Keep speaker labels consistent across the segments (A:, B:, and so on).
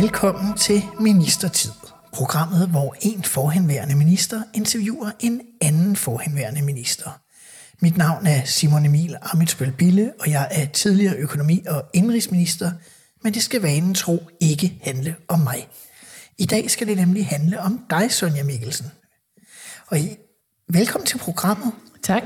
A: Velkommen til Ministertid. Programmet, hvor en forhenværende minister interviewer en anden forhenværende minister. Mit navn er Simon Emil Amitsbøl Bille, og jeg er tidligere økonomi- og indrigsminister, men det skal vanen tro ikke handle om mig. I dag skal det nemlig handle om dig, Sonja Mikkelsen. Og I, velkommen til programmet.
B: Tak.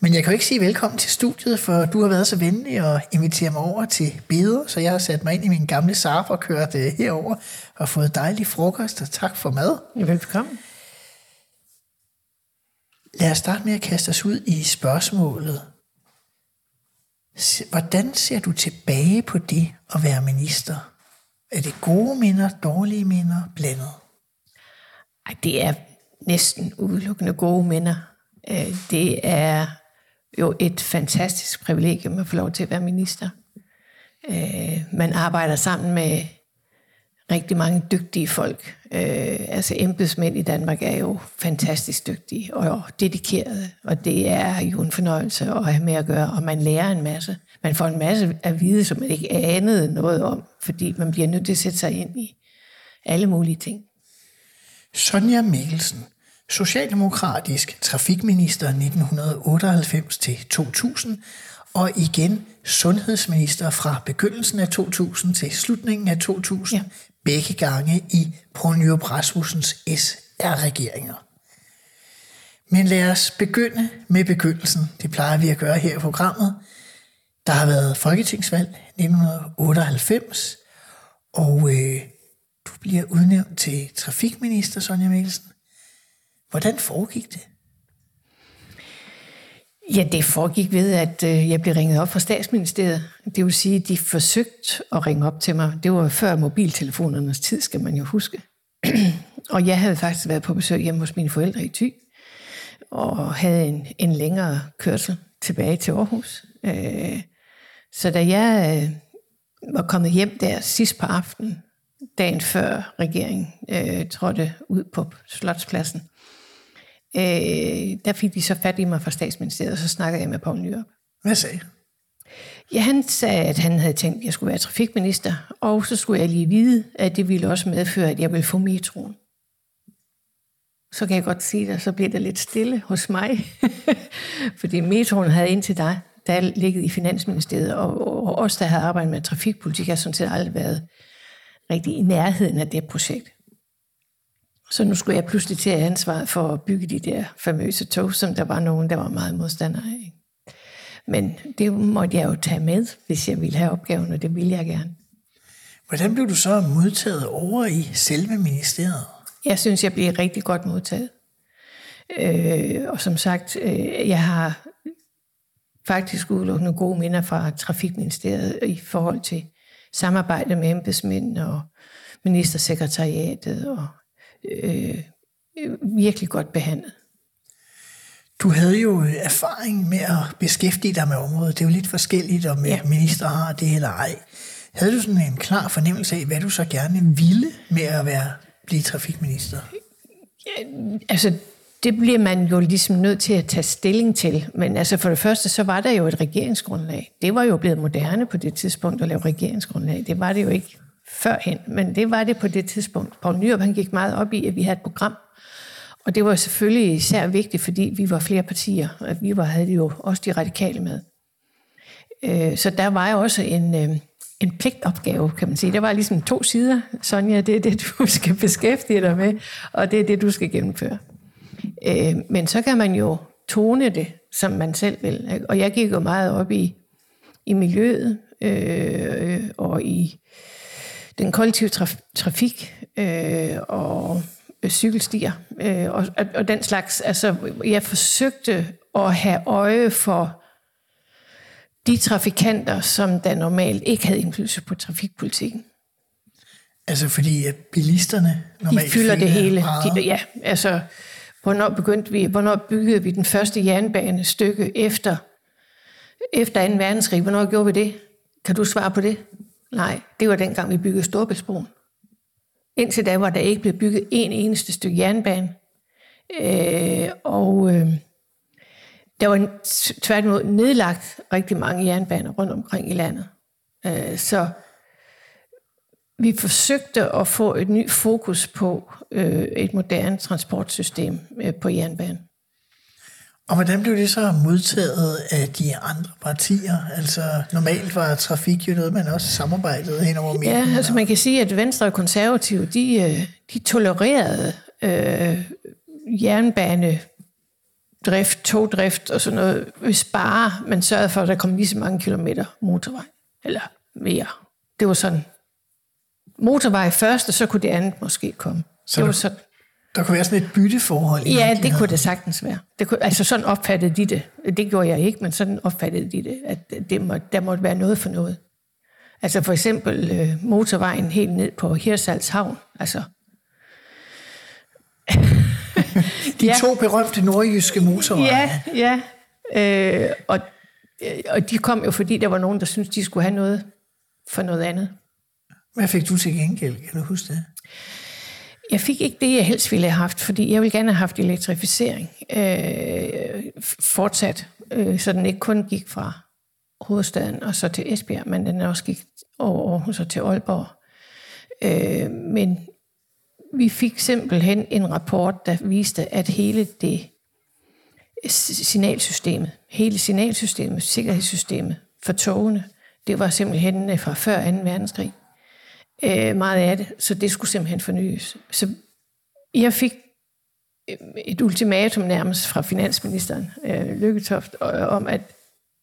A: Men jeg kan jo ikke sige velkommen til studiet, for du har været så venlig at invitere mig over til beder, så jeg har sat mig ind i min gamle Saab og kørt uh, herover og fået dejlig frokost, og tak for mad.
B: Velkommen.
A: Lad os starte med at kaste os ud i spørgsmålet. Hvordan ser du tilbage på det at være minister? Er det gode minder, dårlige minder, blandet?
B: Ej, det er næsten udelukkende gode minder. Øh, det er jo et fantastisk privilegium at få lov til at være minister. Øh, man arbejder sammen med rigtig mange dygtige folk. Øh, altså embedsmænd i Danmark er jo fantastisk dygtige og dedikerede, og det er jo en fornøjelse at have med at gøre, og man lærer en masse. Man får en masse at vide, som man ikke anede noget om, fordi man bliver nødt til at sætte sig ind i alle mulige ting.
A: Sonja Mikkelsen, socialdemokratisk trafikminister 1998 til 2000, og igen sundhedsminister fra begyndelsen af 2000 til slutningen af 2000, ja. begge gange i Poul Nyrup Rasmussens SR-regeringer. Men lad os begynde med begyndelsen. Det plejer vi at gøre her i programmet. Der har været folketingsvalg 1998, og øh, du bliver udnævnt til trafikminister, Sonja Mikkelsen. Hvordan foregik det?
B: Ja, det foregik ved, at øh, jeg blev ringet op fra statsministeriet. Det vil sige, at de forsøgte at ringe op til mig. Det var før mobiltelefonernes tid, skal man jo huske. og jeg havde faktisk været på besøg hjemme hos mine forældre i Thy, og havde en, en længere kørsel tilbage til Aarhus. Øh, så da jeg øh, var kommet hjem der sidst på aftenen, dagen før regeringen øh, trådte ud på Slotspladsen, øh, der fik de så fat i mig fra statsministeriet, og så snakkede jeg med Poul Nyrup.
A: Hvad sagde
B: Ja, han sagde, at han havde tænkt, at jeg skulle være trafikminister, og så skulle jeg lige vide, at det ville også medføre, at jeg ville få metroen. Så kan jeg godt sige det, så bliver det lidt stille hos mig. Fordi metroen havde indtil dig, der ligget i Finansministeriet, og, og os, der havde arbejdet med trafikpolitik, har sådan set aldrig været rigtig i nærheden af det projekt. Så nu skulle jeg pludselig til at ansvaret for at bygge de der famøse tog, som der var nogen, der var meget modstandere af. Men det måtte jeg jo tage med, hvis jeg ville have opgaven, og det ville jeg gerne.
A: Hvordan blev du så modtaget over i selve ministeriet?
B: Jeg synes, jeg blev rigtig godt modtaget. Øh, og som sagt, øh, jeg har faktisk udelukkende gode minder fra Trafikministeriet i forhold til samarbejde med embedsmænd og ministersekretariatet og øh, virkelig godt behandlet.
A: Du havde jo erfaring med at beskæftige dig med området. Det er jo lidt forskelligt, om ja. minister har det eller ej. Havde du sådan en klar fornemmelse af, hvad du så gerne ville med at være blive trafikminister?
B: Ja, altså, det bliver man jo ligesom nødt til at tage stilling til. Men altså for det første, så var der jo et regeringsgrundlag. Det var jo blevet moderne på det tidspunkt at lave regeringsgrundlag. Det var det jo ikke førhen, men det var det på det tidspunkt. Poul Nyrup, han gik meget op i, at vi havde et program. Og det var selvfølgelig især vigtigt, fordi vi var flere partier, og vi var, havde jo også de radikale med. Øh, så der var jo også en, øh, en pligtopgave, kan man sige. Der var ligesom to sider. Sonja, det er det, du skal beskæftige dig med, og det er det, du skal gennemføre. Øh, men så kan man jo tone det, som man selv vil. Og jeg gik jo meget op i, i miljøet øh, og i den kollektive traf- trafik øh, og cykelstier øh, og, og den slags. Altså, jeg forsøgte at have øje for de trafikanter, som der normalt ikke havde indflydelse på trafikpolitikken.
A: Altså fordi at bilisterne normalt
B: De fylder det hele.
A: meget.
B: De, ja, altså, hvornår begyndte vi, hvornår byggede vi den første jernbanestykke efter, efter 2. verdenskrig? Hvornår gjorde vi det? Kan du svare på det? Nej, det var dengang, vi byggede Storbæltsbroen. Indtil da var der ikke blevet bygget en eneste stykke jernbane. Øh, og øh, der var tværtimod nedlagt rigtig mange jernbaner rundt omkring i landet. Øh, så vi forsøgte at få et nyt fokus på øh, et moderne transportsystem øh, på jernbanen.
A: Og hvordan blev det så modtaget af de andre partier? Altså normalt var trafik jo noget, man også samarbejdede hen over midten.
B: Ja, altså man kan sige, at Venstre og Konservative, de, øh, de tolererede øh, jernbanedrift, togdrift og sådan noget, hvis bare man sørgede for, at der kom lige så mange kilometer motorvej. Eller mere. Det var sådan. Motorvej først, og så kunne det andet måske komme.
A: Så
B: det var sådan.
A: Der kunne være sådan et bytteforhold.
B: Ja, det
A: virkeligheden.
B: kunne det sagtens være. Det kunne, altså sådan opfattede de det. Det gjorde jeg ikke, men sådan opfattede de det, at det må, der måtte være noget for noget. Altså for eksempel øh, motorvejen helt ned på Hirsals Havn. Altså,
A: De
B: Ja.
A: to berømte nordjyske motorveje.
B: ja, ja. Øh, og, øh, og de kom jo, fordi der var nogen, der syntes, de skulle have noget for noget andet.
A: Hvad fik du til gengæld? Kan du huske det?
B: Jeg fik ikke det, jeg helst ville have haft, fordi jeg ville gerne have haft elektrificering øh, fortsat, øh, så den ikke kun gik fra hovedstaden og så til Esbjerg, men den også gik over Aarhus og til Aalborg. Øh, men vi fik simpelthen en rapport, der viste, at hele det signalsystemet, hele signalsystemet, sikkerhedssystemet for togene, det var simpelthen øh, fra før 2. verdenskrig øh, meget af det, så det skulle simpelthen fornyes. Så jeg fik øh, et ultimatum nærmest fra finansministeren, øh, Lykketoft, øh, om at,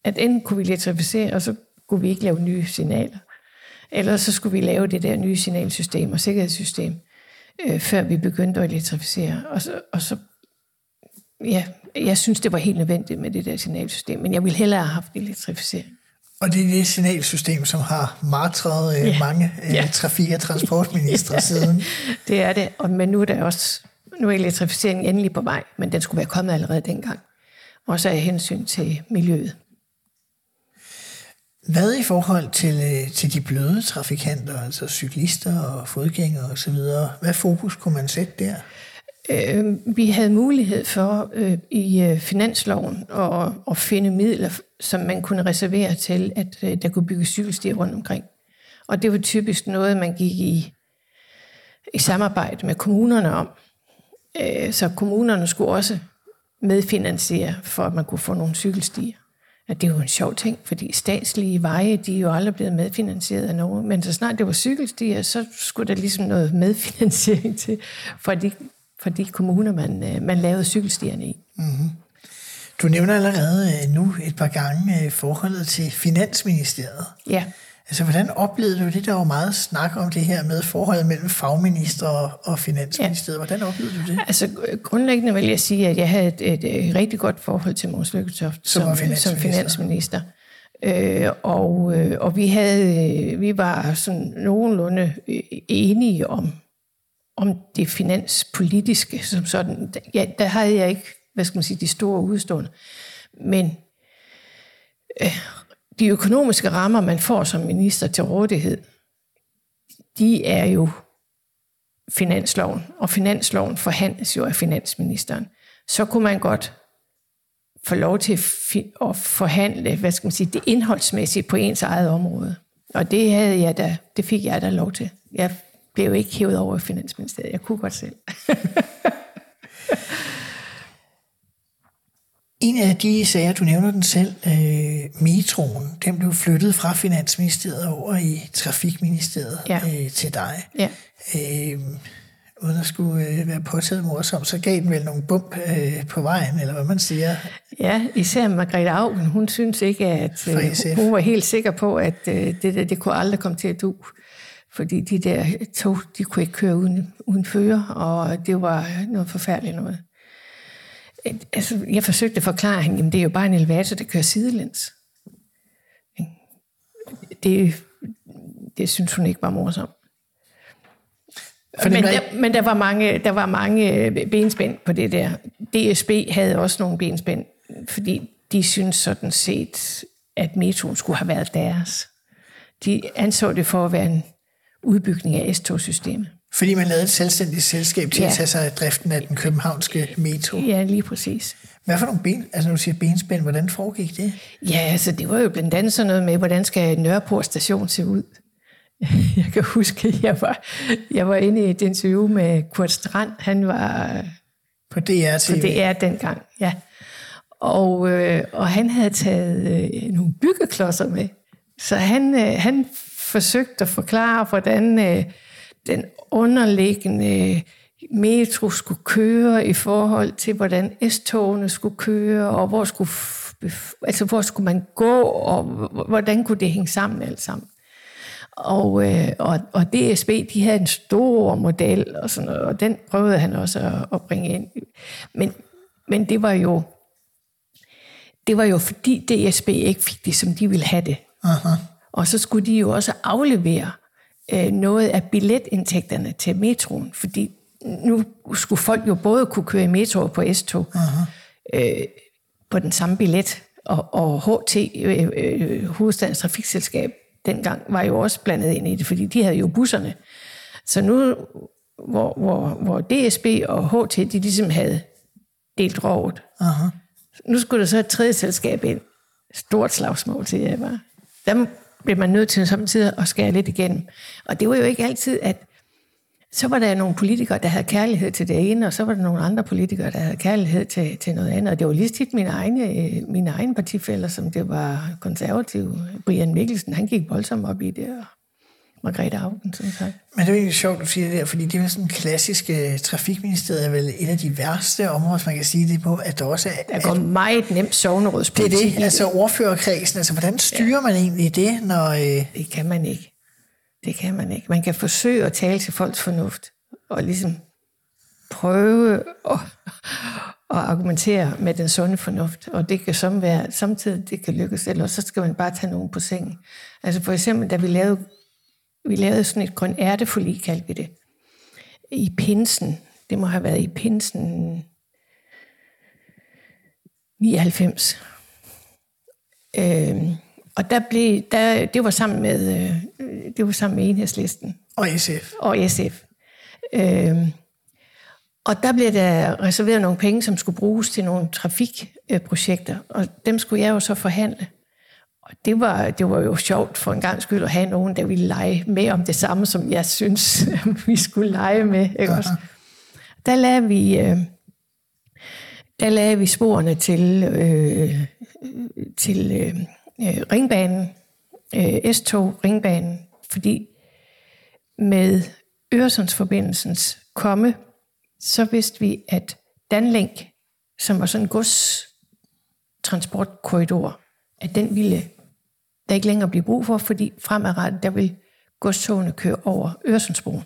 B: at enten kunne vi elektrificere, og så kunne vi ikke lave nye signaler. Eller så skulle vi lave det der nye signalsystem og sikkerhedssystem, øh, før vi begyndte at elektrificere. Og så, og så ja, jeg synes, det var helt nødvendigt med det der signalsystem, men jeg ville hellere have haft elektrificering.
A: Og det er det signalsystem, som har martret øh,
B: Ja.
A: mange øh,
B: Ja.
A: trafik- og transportministre siden.
B: Det er det, og, men nu er der også nu er elektrificeringen endelig på vej, men den skulle være kommet allerede dengang. Også af hensyn til miljøet.
A: Hvad i forhold til, øh, til de bløde trafikanter, altså cyklister og fodgængere osv., hvad fokus kunne man sætte der?
B: Øh, vi havde mulighed for øh, i øh, finansloven at, at finde midler, som man kunne reservere til, at øh, der kunne bygges cykelstier rundt omkring. Og det var typisk noget, man gik i, i samarbejde med kommunerne om. Øh, så kommunerne skulle også medfinansiere, for at man kunne få nogle cykelstier. At det er jo en sjov ting, fordi statslige veje, de er jo aldrig blevet medfinansieret af nogen. Men så snart det var cykelstier, så skulle der ligesom noget medfinansiering til for de, for de kommuner, man, øh, man lavede cykelstierne i.
A: Du nævner allerede øh, nu et par gange øh, forholdet til Finansministeriet.
B: Ja,
A: Altså, hvordan oplevede du det? Der var meget snak om det her med forholdet mellem fagminister og, og Finansministeriet. Hvordan oplevede du det?
B: altså grundlæggende vil jeg sige, at jeg havde et, et, et rigtig godt forhold til Mogens Lykketoft
A: Som
B: som, som
A: finansminister.
B: finansminister. Øh, og, øh, og vi havde, vi var sådan nogenlunde enige om, om det finanspolitiske som sådan. Ja, der havde jeg ikke, hvad skal man sige, de store udstående. Men øh, de økonomiske rammer, man får som minister til rådighed, de er jo finansloven, og finansloven forhandles jo af finansministeren. Så kunne man godt få lov til at forhandle, hvad skal man sige, det indholdsmæssige på ens eget område. Og det, havde jeg da, det fik jeg da lov til. Jeg blev ikke hævet over i Finansministeriet. Jeg kunne godt selv.
A: En af de sager, du nævner den selv, øh, metroen, den blev flyttet fra Finansministeriet over i Trafikministeriet
B: Ja.
A: øh, til dig.
B: Ja.
A: Øh, uden at skulle øh, være påtaget morsom, så gav den vel nogle bump øh, på vejen, eller hvad man siger.
B: Ja, især Margrethe Augen, hun synes ikke, at øh, hun var helt sikker på, at øh, det, der, det kunne aldrig komme til at du. Fordi de der tog, de kunne ikke køre uden, uden fører, og det var noget forfærdeligt noget. Et- Altså, jeg forsøgte at forklare hende, at det er jo bare en elevator, der kører sidelæns. Det, det synes hun ikke var morsomt. Men
A: der,
B: men der var mange, der var mange øh, benspænd på det der. DSB havde også nogle benspænd, fordi de synes sådan set, at metroen skulle have været deres. De anså det for at være en udbygning af S-togsystemet.
A: Fordi man lavede et selvstændigt selskab til ja. At tage sig af driften af den københavnske metro.
B: Ja, lige præcis.
A: Hvad for nogle ben? Altså når du siger benspænd, hvordan foregik det?
B: Ja, altså det var jo blandt andet sådan noget med, hvordan skal Nørreport station se ud? Jeg kan huske, jeg var, jeg var inde i et interview med Kurt Strand. Han var
A: På DR
B: på
A: TV.
B: DR dengang, ja. Og, øh, og han havde taget øh, nogle byggeklodser med. Så han, øh, han forsøgte at forklare, hvordan øh, den underliggende øh, metro skulle køre i forhold til, hvordan S-togene skulle køre, og hvor skulle, altså, hvor skulle man gå, og hvordan kunne det hænge sammen alt sammen. Og, øh, og, og DSB, de havde en stor model, og, sådan noget, og den prøvede han også at, at bringe ind. Men, men det var jo det var jo fordi DSB ikke fik det, som de ville have det.
A: Aha.
B: Og så skulle de jo også aflevere øh, noget af billetindtægterne til metroen, fordi nu skulle folk jo både kunne køre i metro og på S-tog øh, på den samme billet, og, og HT, øh, øh, Hovedstadens Trafikselskab, dengang var jo også blandet ind i det, fordi de havde jo busserne. Så nu, hvor, hvor, hvor DSB og HT, de ligesom havde delt rovet,
A: Aha.
B: nu skulle der så et tredje selskab ind. Stort slagsmål til jeg var. Der blev man nødt til samtidig at skære lidt igennem. Og det var jo ikke altid, at så var der nogle politikere, der havde kærlighed til det ene, og så var der nogle andre politikere, der havde kærlighed til, til noget andet. Og det var lige tit øh, mine egne, mine egne partifælder, som det var konservative. Brian Mikkelsen, han gik voldsomt op i det, og Margrethe Augen, som sagt.
A: Men det er jo egentlig sjovt, du siger det der, fordi det er sådan klassisk uh, trafikministeriet er vel et af de værste områder, man kan sige det på, at der også er...
B: Der går meget nemt
A: det er
B: sovnerådspolitik
A: det, altså ordførerkredsen, altså hvordan styrer ja. man egentlig det, når... Uh,
B: Det kan man ikke. Det kan man ikke. Man kan forsøge at tale til folks fornuft, og ligesom prøve at, at argumentere med den sunde fornuft. Og det kan som være, samtidig det kan lykkes, eller så skal man bare tage nogen på sengen. Altså for eksempel, da vi lavede, vi lavede sådan et grøn ærteforlig, kaldte vi det, i pinsen. Det må have været i pinsen 99. Øhm, og der blev, der, det var sammen med, øh, det var sammen med enhedslisten
A: og SF.
B: og SF. Øhm, og der blev der reserveret nogle penge, som skulle bruges til nogle trafikprojekter, og dem skulle jeg jo så forhandle. Og det var, det var jo sjovt for en gang skyld at have nogen, der ville lege med om det samme, som jeg synes, vi skulle lege med. Ikke også? Der lagde vi... Øh, der lagde vi sporene til, øh, til øh, øh, ringbanen, øh, S-tog ringbanen, fordi med Øresundsforbindelsens komme, så vidste vi, at Danlink, som var sådan en godstransportkorridor, at den ville der ikke længere blive brug for, fordi fremadrettet, der vil godstogene køre over Øresundsbroen.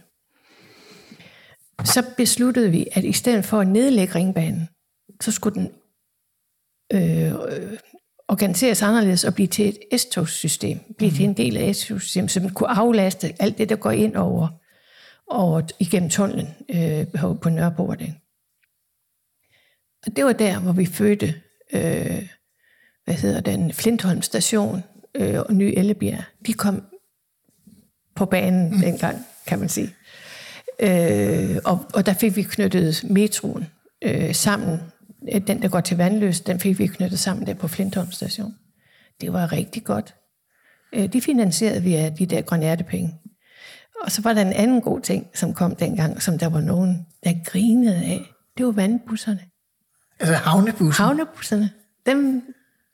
B: Så besluttede vi, at i stedet for at nedlægge ringbanen, så skulle den øh, organiseres anderledes og blive til et S-togssystem, blive til en del af S-togsystemet, som kunne aflaste alt det, der går ind over, over igennem tunnelen øh, på Nørreporten. Og det var der, hvor vi fødte, øh, hvad hedder den, Flintholm station øh, og Ny Ellebjerg. De kom på banen mm. dengang, kan man sige. Øh, og, og der fik vi knyttet metroen øh, sammen. Den, der går til Vandløs, den fik vi knyttet sammen der på Flintholm station. Det var rigtig godt. Øh, de finansierede vi af de der grønærtepenge. Og så var der en anden god ting, som kom dengang, som der var nogen, der grinede af. Det var vandbusserne.
A: Altså havnebussen.
B: Havnebusserne, dem,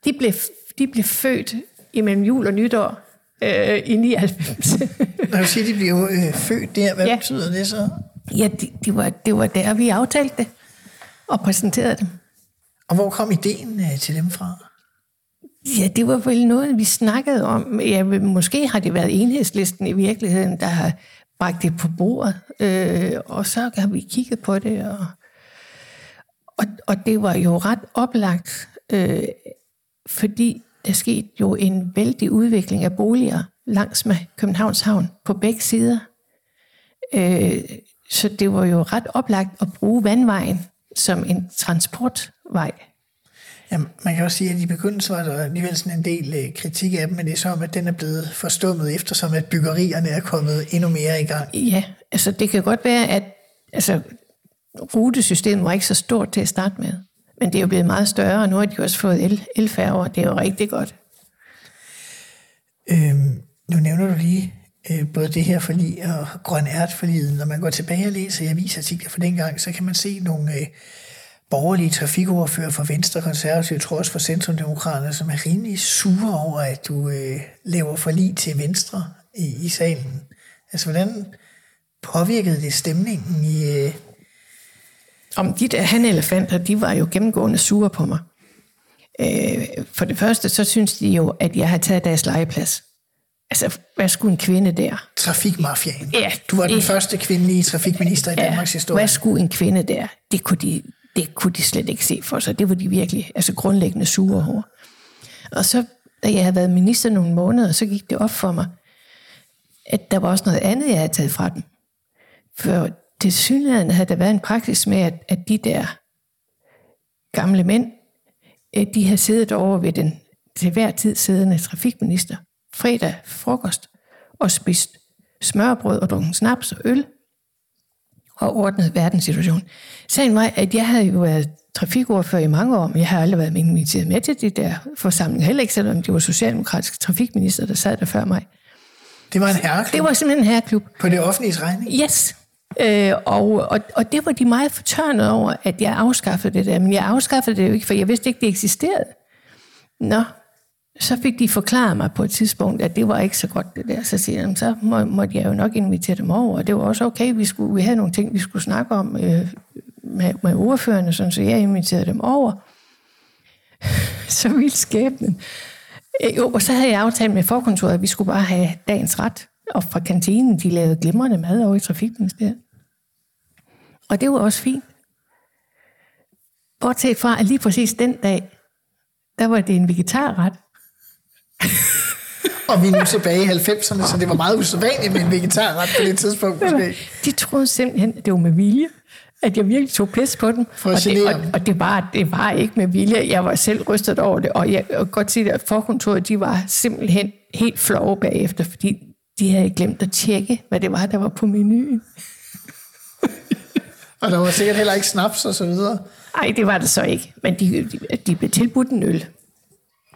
B: de, blev, de blev født imellem jul og nytår øh, i 99.
A: Når du siger, de jo øh, født der, hvad ja. Betyder det så?
B: ja, det, de var, det var der, vi aftalte det og præsenterede dem.
A: Og hvor kom ideen øh, til dem fra?
B: Ja, det var vel noget, vi snakkede om. Ja, måske har det været enhedslisten i virkeligheden, der har bragt det på bordet. Øh, og så har vi kigget på det, og, og, og det var jo ret oplagt, øh, fordi der skete jo en vældig udvikling af boliger langs med Københavns Havn på begge sider. Øh, så det var jo ret oplagt at bruge vandvejen som en transportvej.
A: Jamen, man kan også sige, at i begyndelsen var der alligevel sådan en del øh, kritik af dem, men det er som, at den er blevet forstummet, eftersom at byggerierne er kommet endnu mere i gang.
B: Ja, altså det kan godt være, at altså, rutesystemet var ikke så stort til at starte med. Men det er jo blevet meget større, og nu har de også fået el, elfærger. Det er jo rigtig godt.
A: Øhm, nu nævner du lige øh, både det her forlig og grøn ært. Når man går tilbage og læser i avisartikler fra dengang, så kan man se nogle øh, borgerlige trafikordfører fra Venstre, Konservative, tror også for Centrumdemokraterne, som er rimelig sure over, at du øh, laver forlig til Venstre i, i salen. Altså, hvordan påvirkede det stemningen i... Øh,
B: om de der hanelefanter, de var jo gennemgående sure på mig. Øh, for det første, så synes de jo, at jeg har taget deres legeplads. Altså, hvad skulle en kvinde der?
A: trafikmafiaen.
B: Ja,
A: du var den
B: det-
A: første kvindelige trafikminister i Danmarks historie.
B: hvad skulle en kvinde der? Det kunne, de, det kunne de slet ikke se for sig. Det var de virkelig altså grundlæggende sure over. Og så, da jeg havde været minister nogle måneder, så gik det op for mig, at der var også noget andet, jeg havde taget fra dem. For til synligheden havde der været en praksis med, at, at de der gamle mænd, øh, de havde siddet over ved den til hver tid siddende trafikminister fredag frokost og spist smørbrød og drukket snaps og øl og ordnet verdenssituationen. Sagen var, at jeg havde jo været trafikordfører i mange år, men jeg har aldrig været inviteret med til de der forsamlinger, heller ikke selvom det var socialdemokratiske trafikminister, der sad der før mig.
A: Det var en herreklub
B: Det var simpelthen en herreklub.
A: på det offentlige regning.
B: Yes. Øh, og, og, og det var de meget fortørnet over, at jeg afskaffede det der. Men jeg afskaffede det jo ikke, for jeg vidste ikke, det eksisterede. Nå, så fik de forklaret mig på et tidspunkt, at det var ikke så godt det der. Så siger jeg, så må, måtte jeg jo nok invitere dem over. Og det var også okay, vi, skulle, vi havde nogle ting, vi skulle snakke om øh, med, med ordførende, sådan, så jeg inviterede dem over. så vildt skæbnen. Øh, Jo, og så havde jeg aftalt med forkontoret, at vi skulle bare have dagens ret. Og fra kantinen, de lavede glimrende mad over i Trafikministeriet. Og det var også fint. Bortset fra, at lige præcis den dag, der var det en vegetarret.
A: Og vi er nu tilbage i 90'erne, så det var meget usædvanligt med en vegetarret på det tidspunkt måske.
B: De troede simpelthen, at det var med vilje. At jeg virkelig tog pis på dem.
A: For
B: og, det, og, og det, var, det var ikke med vilje. Jeg var selv rystet over det. Og jeg kan godt sige, at forkontoret de var simpelthen helt flove bagefter, fordi de havde glemt at tjekke, hvad det var, der var på menuen.
A: Og der var sikkert heller ikke snaps og så videre.
B: Nej, det var det så ikke. Men de, de, de blev tilbudt en øl.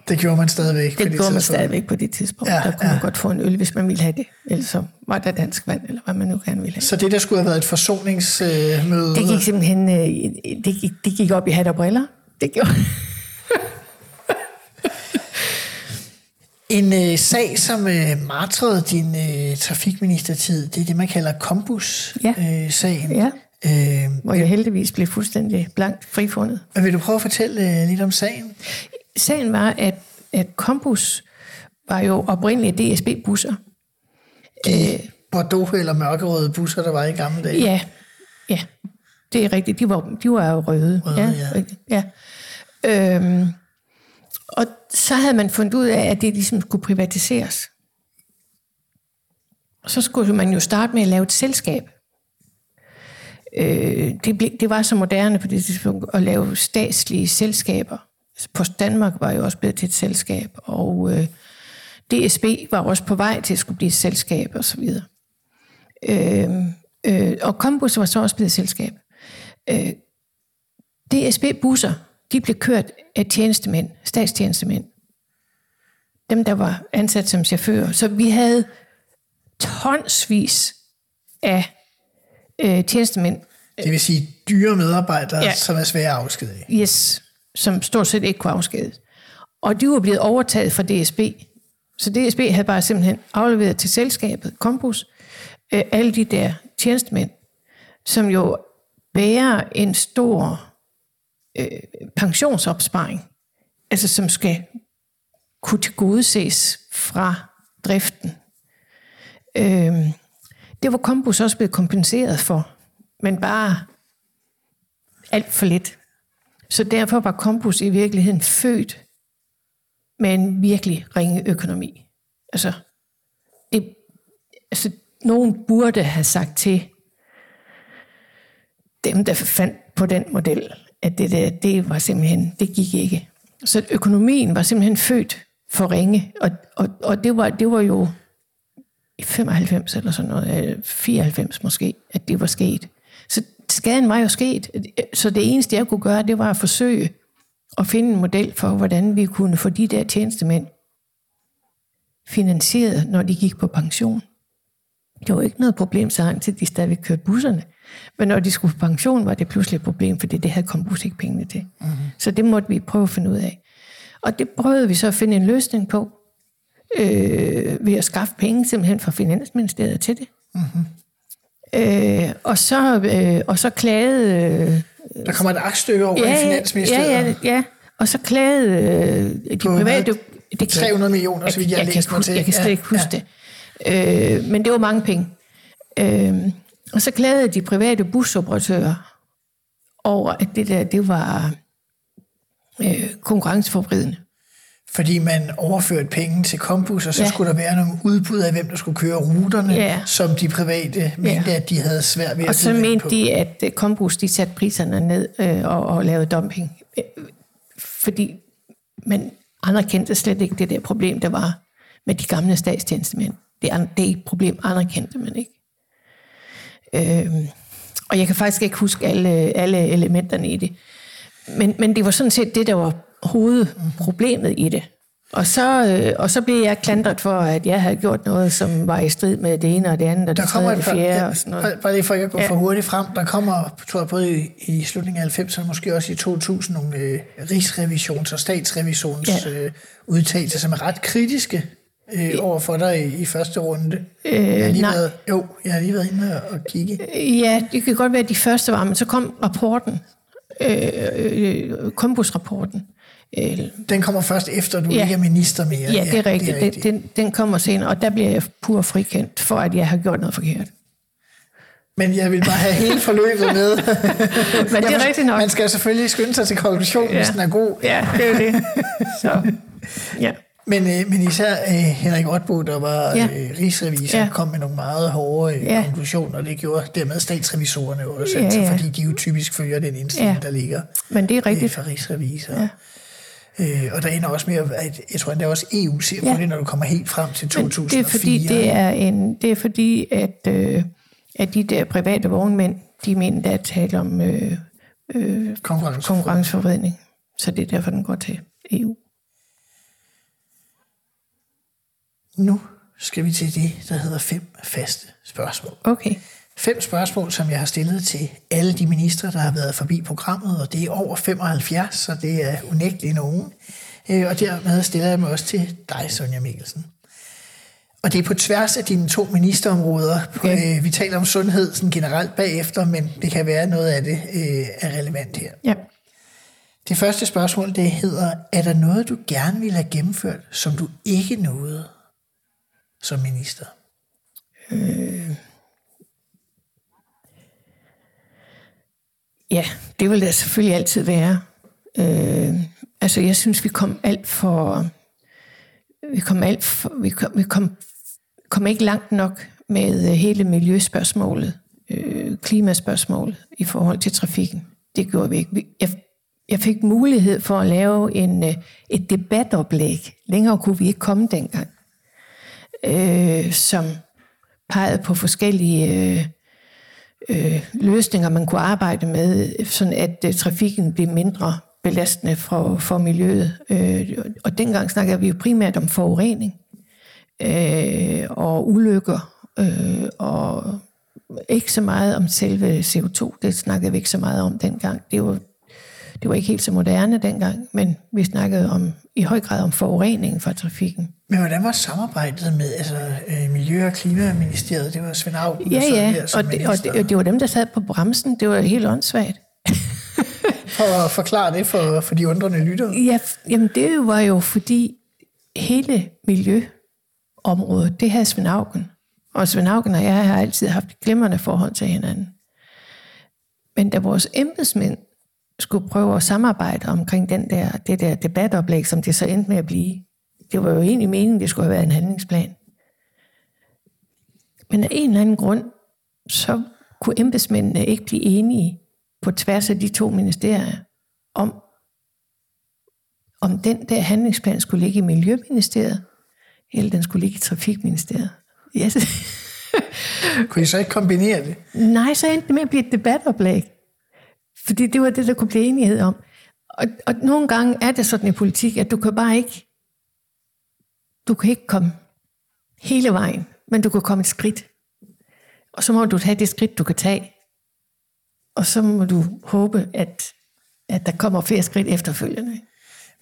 A: Det gjorde man stadigvæk. på
B: Det gjorde man stadigvæk på det tidspunkt.
A: Ja,
B: der kunne
A: ja.
B: man godt få en øl, hvis man ville have det. Ellers så var der dansk vand, eller hvad man nu gerne ville have.
A: Så det, der skulle have været et forsoningsmøde,
B: Det gik simpelthen øh, det gik, det gik op i hat og briller. Det gjorde
A: En øh, sag, som øh, martrede din øh, trafikministertid, det er det, man kalder Combus-sagen. Øh, sagen.
B: Ja.
A: øh,
B: hvor jeg heldigvis blev fuldstændig blankt frifundet.
A: men vil du prøve at fortælle øh, lidt om sagen?
B: Sagen var, at, at Campus var jo oprindeligt DSB-busser.
A: De Bordeaux eller mørkerøde busser, der var i gamle dage.
B: Ja, ja, det er rigtigt. De var, de var jo røde.
A: Røde, ja.
B: rigtigt. ja. Øhm, og så havde man fundet ud af, at det ligesom skulle privatiseres. Så skulle man jo starte med at lave et selskab. Øh, det, det var så moderne på det tidspunkt at lave statslige selskaber. Altså, Post Danmark var jo også blevet til et selskab, og øh, DSB var også på vej til at skulle blive et selskab og så videre. Øh, øh, og Combus var så også blevet et selskab. Øh, DSB-busser, de blev kørt af tjenestemænd, statstjenestemænd. Dem, der var ansat som chauffører. Så vi havde tonsvis af øh, tjenestemænd,
A: Det vil sige dyre medarbejdere, ja. Som er svære at afskedige.
B: yes, som stort set ikke kunne afskedes. Og de var blevet overtaget fra DSB. Så DSB havde bare simpelthen afleveret til selskabet, Campus, øh, alle de der tjenestemænd, som jo bærer en stor øh, pensionsopsparing, altså som skal kunne tilgodeses fra driften. Øh, det var Kombus også blevet kompenseret for, men bare alt for lidt. Så derfor var Kombus i virkeligheden født med en virkelig ringe økonomi. Altså, det, altså nogen burde have sagt til dem, der fandt på den model, at det der, det var simpelthen, det gik ikke. Så økonomien var simpelthen født for ringe, og, og, og det, var, det var jo i 95 eller sådan noget, øh, 94 måske, at det var sket. Så skaden var jo sket, så det eneste, jeg kunne gøre, det var at forsøge at finde en model for, hvordan vi kunne få de der tjenestemænd finansieret, når de gik på pension. Det var ikke noget problem, så til de stadigvæk kørte busserne. Men når de skulle på pension, var det pludselig et problem, fordi det havde Kombus ikke pengene til. Mm-hmm. Så det måtte vi prøve at finde ud af. Og det prøvede vi så at finde en løsning på, øh, ved at skaffe penge simpelthen fra Finansministeriet til det. Mm-hmm. Øh, og, så, øh, og så klagede... Øh,
A: Der kommer et aktstykke over ja, i Finansministeriet.
B: Ja, ja, ja. Og så klagede øh, de private...
A: Det 300 millioner, så vidt jeg,
B: jeg,
A: læste mig til.
B: jeg kan slet ikke huske ja. det. Øh, men det var mange penge. Øh, og så klagede de private busoperatører over, at det der, det var øh, konkurrenceforvridende.
A: Fordi man overførte penge til Kombus, og så ja. skulle der være nogle udbud af, hvem der skulle køre ruterne, ja. som de private mente, ja. at de havde svært ved
B: og
A: at
B: så
A: byde ind
B: mente
A: på.
B: de, at øh, Kombus de satte priserne ned øh, og, og lavede dumping. Øh, Fordi man anerkendte slet ikke det der problem, der var med de gamle statstjenestemænd. Det det er et problem, anerkendte man ikke. Øh, og jeg kan faktisk ikke huske alle, alle elementerne i det. Men, men det var sådan set det, der var hovedproblemet i det. Og så, øh, og så blev jeg klandret for, at jeg havde gjort noget, som var i strid med det ene og det andet, og
A: Der
B: det
A: kommer
B: tredje og
A: et
B: det fjerde og sådan noget.
A: bare lige for ikke at gå
B: Ja.
A: for hurtigt frem, der kommer, tror jeg, både i, i slutningen af 90'erne, måske også i 2000, nogle øh, rigsrevisions- og statsrevisions
B: Ja.
A: øh, udtalelser, som er ret kritiske øh, over for dig i, i første runde.
B: Øh,
A: jeg har lige
B: nej.
A: været, jo, jeg har lige været inde og, kigge.
B: Ja, det kan godt være, at de første var, men så kom rapporten, øh, øh, Kombus-rapporten. Øh,
A: Den kommer først efter, du
B: Ja.
A: ikke er minister mere.
B: ja, det er rigtigt. Det den, den, den kommer senere, og der bliver jeg pur frikendt for, at jeg har gjort noget forkert.
A: Men jeg vil bare have hele forløbet med.
B: Men det er rigtigt nok.
A: Man skal selvfølgelig skynde sig til konklusionen, ja. hvis den er god.
B: Ja, det er det. Så, ja.
A: Men, øh, men især øh, Henrik Otbo, der var
B: Ja.
A: øh, rigsrevisor,
B: Ja.
A: kom med nogle meget hårde øh,
B: Ja.
A: konklusioner, og det gjorde dermed statsrevisorerne også,
B: Ja,
A: altså,
B: ja.
A: fordi de jo typisk følger den indstilling,
B: Ja.
A: der ligger
B: Men det er
A: øh,
B: rigtigt.
A: for rigsrevisor.
B: Ja.
A: Øh, og der ender også med, at jeg tror, at der også EU ser
B: Ja.
A: på det, når du kommer helt frem til
B: Men
A: 2004.
B: det er fordi, det er, en, det er fordi at, øh, at de der private vognmænd, de mener, der er tale om øh, øh,
A: Konkurrence.
B: konkurrenceforvridning. Så det er derfor, den går til EU.
A: Nu skal vi til det, der hedder fem faste spørgsmål.
B: Okay.
A: Fem spørgsmål, som jeg har stillet til alle de ministre, der har været forbi programmet, og det er over 75, så det er unægteligt nogen. Øh, Og dermed stiller jeg mig også til dig, Sonja Mikkelsen. Og det er på tværs af dine to ministerområder.
B: Okay.
A: Øh, Vi taler om sundhed sådan generelt bagefter, men det kan være noget af det øh, er relevant her.
B: Ja.
A: Det første spørgsmål, det hedder, er der noget, du gerne ville have gennemført, som du ikke nåede som minister?
B: Øh, ja, det vil der selvfølgelig altid være. Øh, altså, jeg synes, vi kom alt for... Vi kom, alt for, vi kom, vi kom, kom ikke langt nok med øh, hele miljøspørgsmålet, øh, klimaspørgsmålet i forhold til trafikken. Det gjorde vi ikke. Vi- Jeg, jeg fik mulighed for at lave en, øh, et debatoplæg. Længere kunne vi ikke komme dengang. Øh, som pegede på forskellige... Øh, øh, løsninger, man kunne arbejde med, sådan at øh, trafikken blev mindre belastende for, for miljøet. Øh, og dengang snakker vi jo primært om forurening øh, og ulykker, øh, og ikke så meget om selve CO2. Det snakkede vi ikke så meget om dengang. Det var, det var ikke helt så moderne dengang, men vi snakkede om, i høj grad om forurening fra trafikken.
A: Men hvordan var samarbejdet med altså, øh, Miljø- og Klimaministeriet? Det var Svend Auken,
B: Ja, ja,
A: der
B: og det, og, det, og det var dem, der sad på bremsen. Det var helt åndssvagt.
A: For at forklare det for, for de undrende lyttere.
B: Ja, jamen det var jo fordi hele miljøområdet, det havde Svend Auken. Og Svend Auken og jeg har altid haft et glimrende forhold til hinanden. Men da vores embedsmænd skulle prøve at samarbejde omkring den der, det der debatoplæg, som det så endte med at blive, det var jo egentlig meningen, det skulle have været en handlingsplan. Men af en eller anden grund, så kunne embedsmændene ikke blive enige på tværs af de to ministerier, om, om den der handlingsplan skulle ligge i Miljøministeriet, eller den skulle ligge i Trafikministeriet. Yes.
A: Kunne I så ikke kombinere det?
B: Nej, så endte det med at blive et debatoplæg. Fordi det var det, der kunne blive enighed om. Og, og nogle gange er det sådan i politik, at du kan bare ikke, du kan ikke komme hele vejen, men du kan komme et skridt. Og så må du tage det skridt, du kan tage. Og så må du håbe, at, at der kommer flere skridt efterfølgende.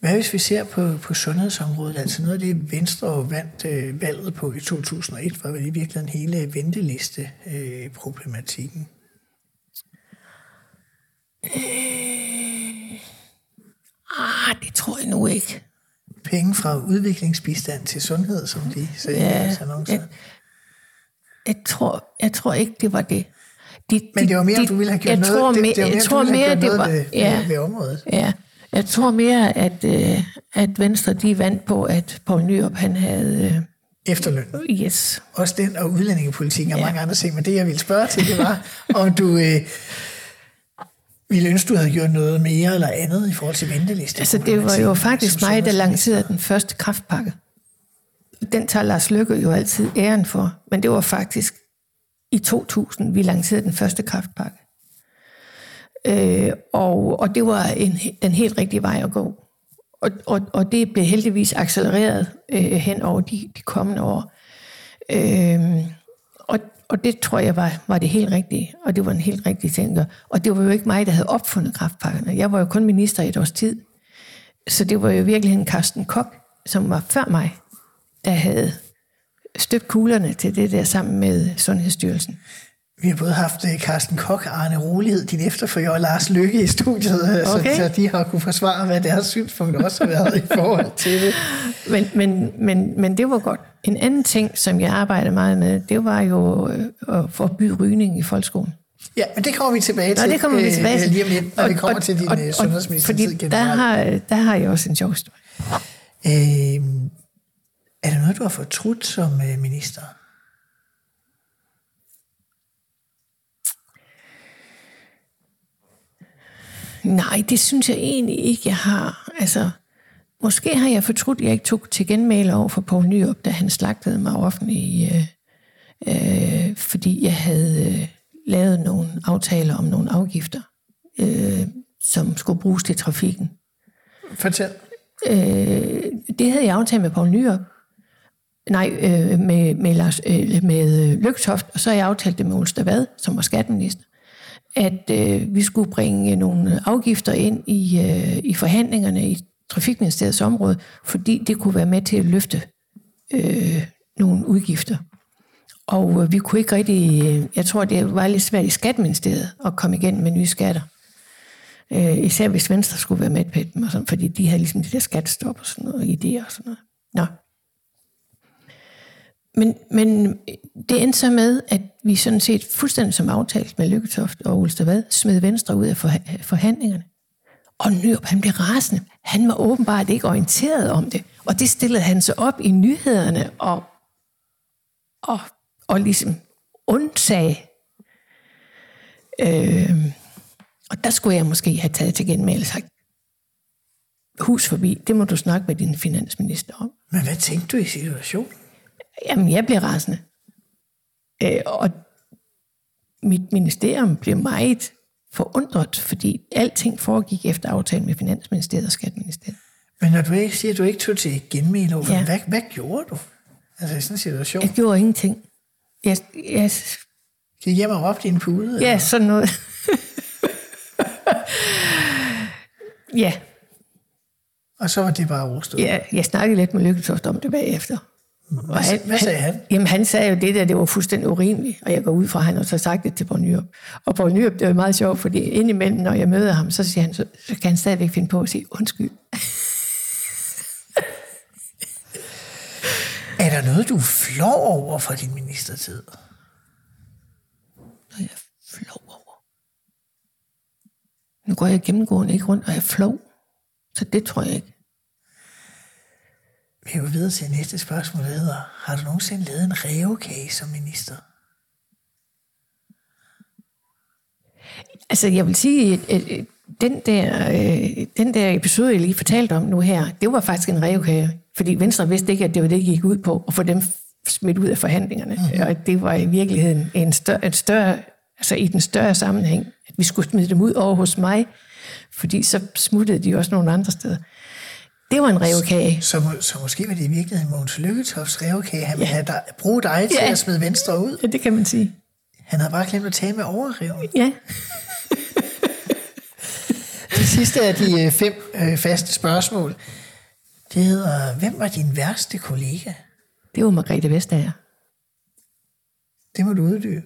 A: Hvad hvis vi ser på, på sundhedsområdet? Altså noget af det, Venstre vandt øh, valget på i 2001, var vel i virkeligheden hele venteliste-problematikken.
B: Øh, ah, det tror jeg nu ikke.
A: Penge fra udviklingsbistand til sundhed, som de sagde i deres annoncer.
B: jeg, jeg, tror, jeg tror ikke, det var det. De,
A: Men det var mere, om du ville have gjort
B: jeg
A: noget,
B: tror
A: det,
B: mere, jeg tror mere, det var,
A: ved,
B: ja,
A: ved, ved området.
B: ja. Jeg tror mere, at, øh, at Venstre de vandt på, at Poul Nyrup, han havde...
A: Efterløn.
B: Øh, yes.
A: Også den og udlændingepolitikken og ja. mange andre ting. Men det, jeg ville spørge til, det var, om du øh, ville ønske, du havde gjort noget mere eller andet i forhold til venteliste.
B: Altså, det var jo faktisk mig, der lancerede den første kraftpakke. Den tager Lars Løkke jo altid æren for, men det var faktisk i 2000, vi lancerede den første kraftpakke. Øh, og, og det var en, den helt rigtige vej at gå. Og, og, og det blev heldigvis accelereret øh, hen over de, de kommende år. Øh, og, det tror jeg var, var det helt rigtige, og det var en helt rigtig ting. Og det var jo ikke mig, der havde opfundet kraftpakkerne. Jeg var jo kun minister i et års tid. Så det var jo virkelig en Carsten Kok, som var før mig, der havde støbt kuglerne til det der sammen med Sundhedsstyrelsen.
A: Vi har både haft øh, Carsten Kok og Arne Rolighed, din efterfølger, og Lars Lykke i studiet, øh,
B: Okay.
A: så, så de har kunne forsvare, hvad deres synspunkt også har været i forhold til det.
B: Men, men, men, men det var godt. En anden ting, som jeg arbejdede meget med, det var jo øh, at forbyde rygning i folkeskolen.
A: Ja, men det kommer vi tilbage
B: Nå,
A: til
B: det kommer vi tilbage til.
A: lige om lidt, når vi kommer til din øh, sundhedsministertid
B: Fordi der
A: generelt.
B: har, der har jeg også en sjov historie.
A: Øh, er der noget, du har fortrudt som minister?
B: Nej, det synes jeg egentlig ikke, jeg har. Altså, måske har jeg fortrudt, at jeg ikke tog til genmæle over for Poul Nyrup, da han slagtede mig offentligt, øh, øh, fordi jeg havde øh, lavet nogle aftaler om nogle afgifter, øh, som skulle bruges til trafikken.
A: Fortæl.
B: Øh, det havde jeg aftalt med Poul Nyrup. Nej, øh, med, med, Lars, øh, med øh, Lygtoft, og så har jeg aftalt det med Ulster Vad, som var skatteminister, at øh, vi skulle bringe øh, nogle afgifter ind i, øh, i forhandlingerne i Trafikministeriets område, fordi det kunne være med til at løfte øh, nogle udgifter. Og øh, vi kunne ikke rigtig, øh, jeg tror, det var lidt svært i Skatministeriet at komme igen med nye skatter. Øh, især hvis Venstre skulle være med på dem, og sådan, fordi de havde ligesom de der skattestop og sådan noget, idéer og sådan noget. Nå. Men, men det endte så med, at vi sådan set fuldstændig som aftalt med Lykketoft og Ulstervad, smed Venstre ud af forhandlingerne. Og Nyrup, han blev rasende. Han var åbenbart ikke orienteret om det. Og det stillede han sig op i nyhederne og, og, og ligesom undsag. Øh, og der skulle jeg måske have taget til genmæle og sagt, hus forbi, det må du snakke med din finansminister om.
A: Men hvad tænkte du i situationen?
B: Jamen, jeg bliver rasende. Øh, og mit ministerium blev meget forundret, fordi alting foregik efter aftalen med Finansministeriet og Skatteministeriet.
A: Men når du ikke siger, at du ikke tog til genmæle over,
B: ja.
A: hvad, hvad gjorde du? Altså i sådan en situation.
B: Jeg gjorde ingenting. Jeg, jeg,
A: Gik hjem og råbte i en pude?
B: ja,
A: eller?
B: sådan noget. ja,
A: Og så var det bare overstået.
B: ja, jeg snakkede lidt med Lykketoft om det bagefter. Og
A: Hvad, hvad sagde han?
B: Jamen, han sagde jo det der, det var fuldstændig urimeligt, og jeg går ud fra, at han har så sagt det til Poul Nyrup. Og Poul Nyrup, det var meget sjovt, fordi indimellem, når jeg møder ham, så, siger han, så, så kan han stadigvæk finde på at sige undskyld.
A: Er der noget, du flov over for din ministertid?
B: Når jeg er flov over. Nu går jeg gennemgående ikke rundt og er flov. Så det tror jeg ikke.
A: Vi jo videre til næste spørgsmål, der hedder, har du nogensinde lavet en revkage som minister?
B: Altså, jeg vil sige, at, at den, der, øh, den der episode, jeg lige fortalte om nu her, det var faktisk en revkage. Fordi Venstre vidste ikke, at det var det, det gik ud på, at få dem smidt ud af forhandlingerne. Mm-hmm. Og det var i virkeligheden en større, en større, altså i den større sammenhæng, at vi skulle smide dem ud over hos mig, fordi så smuttede de også nogle andre steder. Det var en revkage.
A: Så, må- så måske var det i virkeligheden Mogens Lykketofts revkage. Han ville have dig, bruge dig til
B: Ja.
A: at smide Venstre ud.
B: Ja, det kan man sige.
A: Han havde bare glemt at tage med overreven.
B: Ja.
A: Det sidste af de øh, fem øh, faste spørgsmål, det hedder, hvem var din værste kollega?
B: Det var Margrethe Vestager.
A: Det må du uddybe.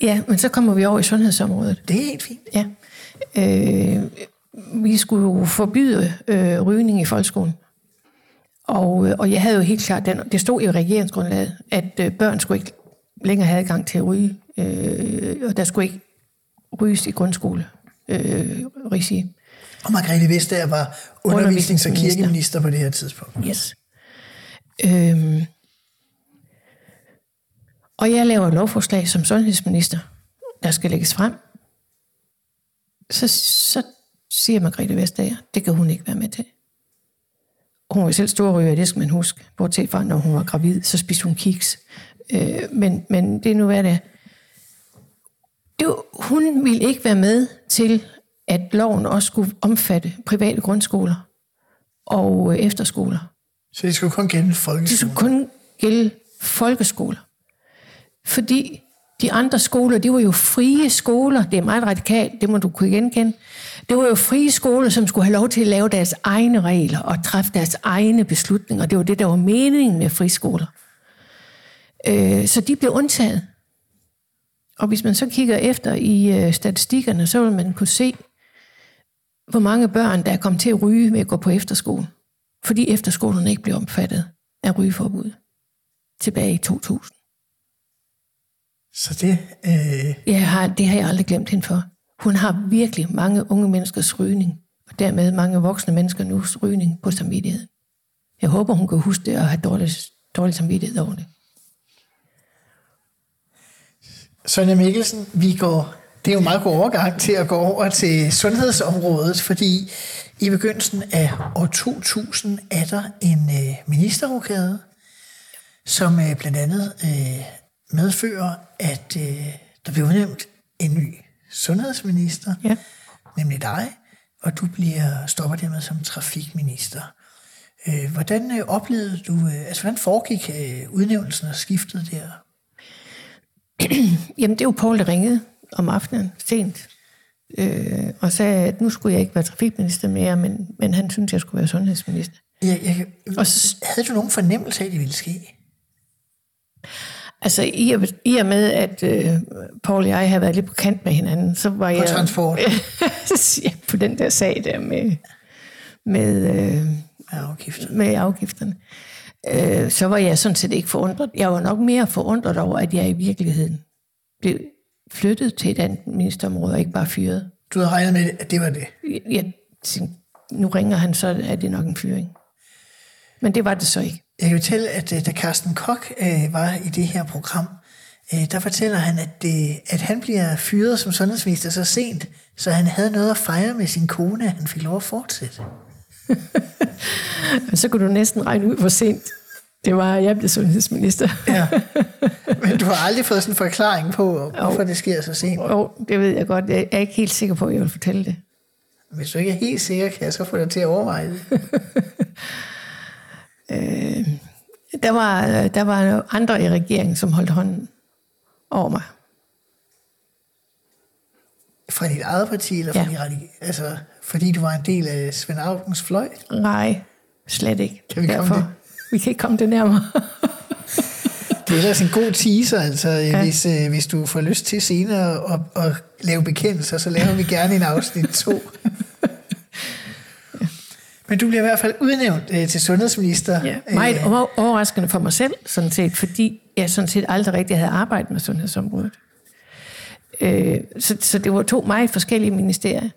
B: Ja, men så kommer vi over i sundhedsområdet.
A: Det er helt fint.
B: Ja. Øh, vi skulle jo forbyde øh, rygning i folkeskolen. Og, øh, og jeg havde jo helt klart, den, det stod i regeringsgrundlaget, at øh, børn skulle ikke længere have adgang til at ryge, øh, og der skulle ikke ryges i grundskole. Øh, regi.
A: Og Margrethe Vestager var undervisnings- og kirkeminister på det her tidspunkt.
B: Yes. Øhm, og jeg laver et lovforslag som sundhedsminister, der skal lægges frem. Så, så siger Margrethe Vestager, det kan hun ikke være med til. Hun var selv storryger, det skal man huske. Bortset fra, når hun var gravid, så spiste hun kiks. Øh, men, men det er nu, hvad det er. Det, hun ville ikke være med til, at loven også skulle omfatte private grundskoler og øh, efterskoler.
A: Så det skulle kun gælde
B: Det
A: folkeskolen.
B: skulle kun gælde folkeskoler. Fordi de andre skoler, det var jo frie skoler. Det er meget radikalt, det må du kunne genkende. Det var jo frie skoler, som skulle have lov til at lave deres egne regler og træffe deres egne beslutninger. Det var det, der var meningen med friskoler. Øh, så de blev undtaget. Og hvis man så kigger efter i øh, statistikkerne, så vil man kunne se, hvor mange børn, der er kommet til at ryge med at gå på efterskole. Fordi efterskolerne ikke blev omfattet af rygeforbud tilbage i 2000.
A: Så det, øh,
B: Jeg har, det har jeg aldrig glemt hende for. Hun har virkelig mange unge menneskers rygning, og dermed mange voksne mennesker nu rygning på samvittigheden. Jeg håber, hun kan huske det og have dårlig, dårlig samvittighed over det.
A: Sonja Mikkelsen, vi går, det er jo en meget god overgang til at gå over til sundhedsområdet, fordi i begyndelsen af år 2000 er der en øh, ministerrokade, som øh, blandt andet øh, medfører, at øh, der bliver udnævnt en ny sundhedsminister,
B: Ja.
A: nemlig dig, og du bliver stopper dermed som trafikminister. Øh, hvordan øh, oplevede du, øh, altså hvordan foregik øh, udnævnelsen og skiftet der?
B: Jamen, det er jo Poul, der ringede om aftenen sent, øh, og sagde, at nu skulle jeg ikke være trafikminister mere, men, men han syntes, jeg skulle være sundhedsminister.
A: Jeg, jeg,
B: Og så-
A: havde du nogen fornemmelse af, at det ville ske?
B: Altså, i og, i og med, at øh, Paul og jeg havde været lidt på kant med hinanden, så var jeg...
A: transport.
B: ja, på den der sag der med, med, øh,
A: Ja, afgifter.
B: med afgifterne. Øh, så var jeg sådan set ikke forundret. Jeg var nok mere forundret over, at jeg i virkeligheden blev flyttet til et andet ministerområde, og ikke bare fyret.
A: Du havde regnet med, at det var det.
B: Jeg tænkte, nu ringer han, så er det nok en fyring. Men det var det så ikke.
A: Jeg kan fortælle, at øh, da Carsten Koch øh, var i det her program, øh, der fortæller han, at, øh, at han bliver fyret som sundhedsminister så sent, så han havde noget at fejre med sin kone, at han fik lov at fortsætte.
B: Så kunne du næsten regne ud, hvor sent det var, at jeg blev sundhedsminister.
A: Ja. Men du har aldrig fået sådan en forklaring på, hvorfor det sker så sent.
B: Jo, det ved jeg godt. Jeg er ikke helt sikker på, at jeg vil fortælle det.
A: Hvis du ikke er helt sikker, kan jeg så få dig til at overveje det.
B: Der var, der var andre i regeringen, som holdt hånden over mig.
A: Fra dit eget parti, eller
B: Ja.
A: fra de altså, fordi du var en del af Svend Aukens fløj?
B: Nej, slet ikke.
A: Kan vi komme det?
B: Vi kan ikke komme det nærmere.
A: Det er ellers en god teaser, altså, ja. hvis, øh, hvis du får lyst til senere at, at lave bekendelser, så laver vi gerne en afsnit 2. Men du bliver i hvert fald udnævnt øh, til sundhedsminister.
B: Ja, meget
A: Øh,
B: over- overraskende for mig selv, sådan set, fordi jeg sådan set aldrig rigtig havde arbejdet med sundhedsområdet. Øh, så, så det var to meget forskellige ministerier.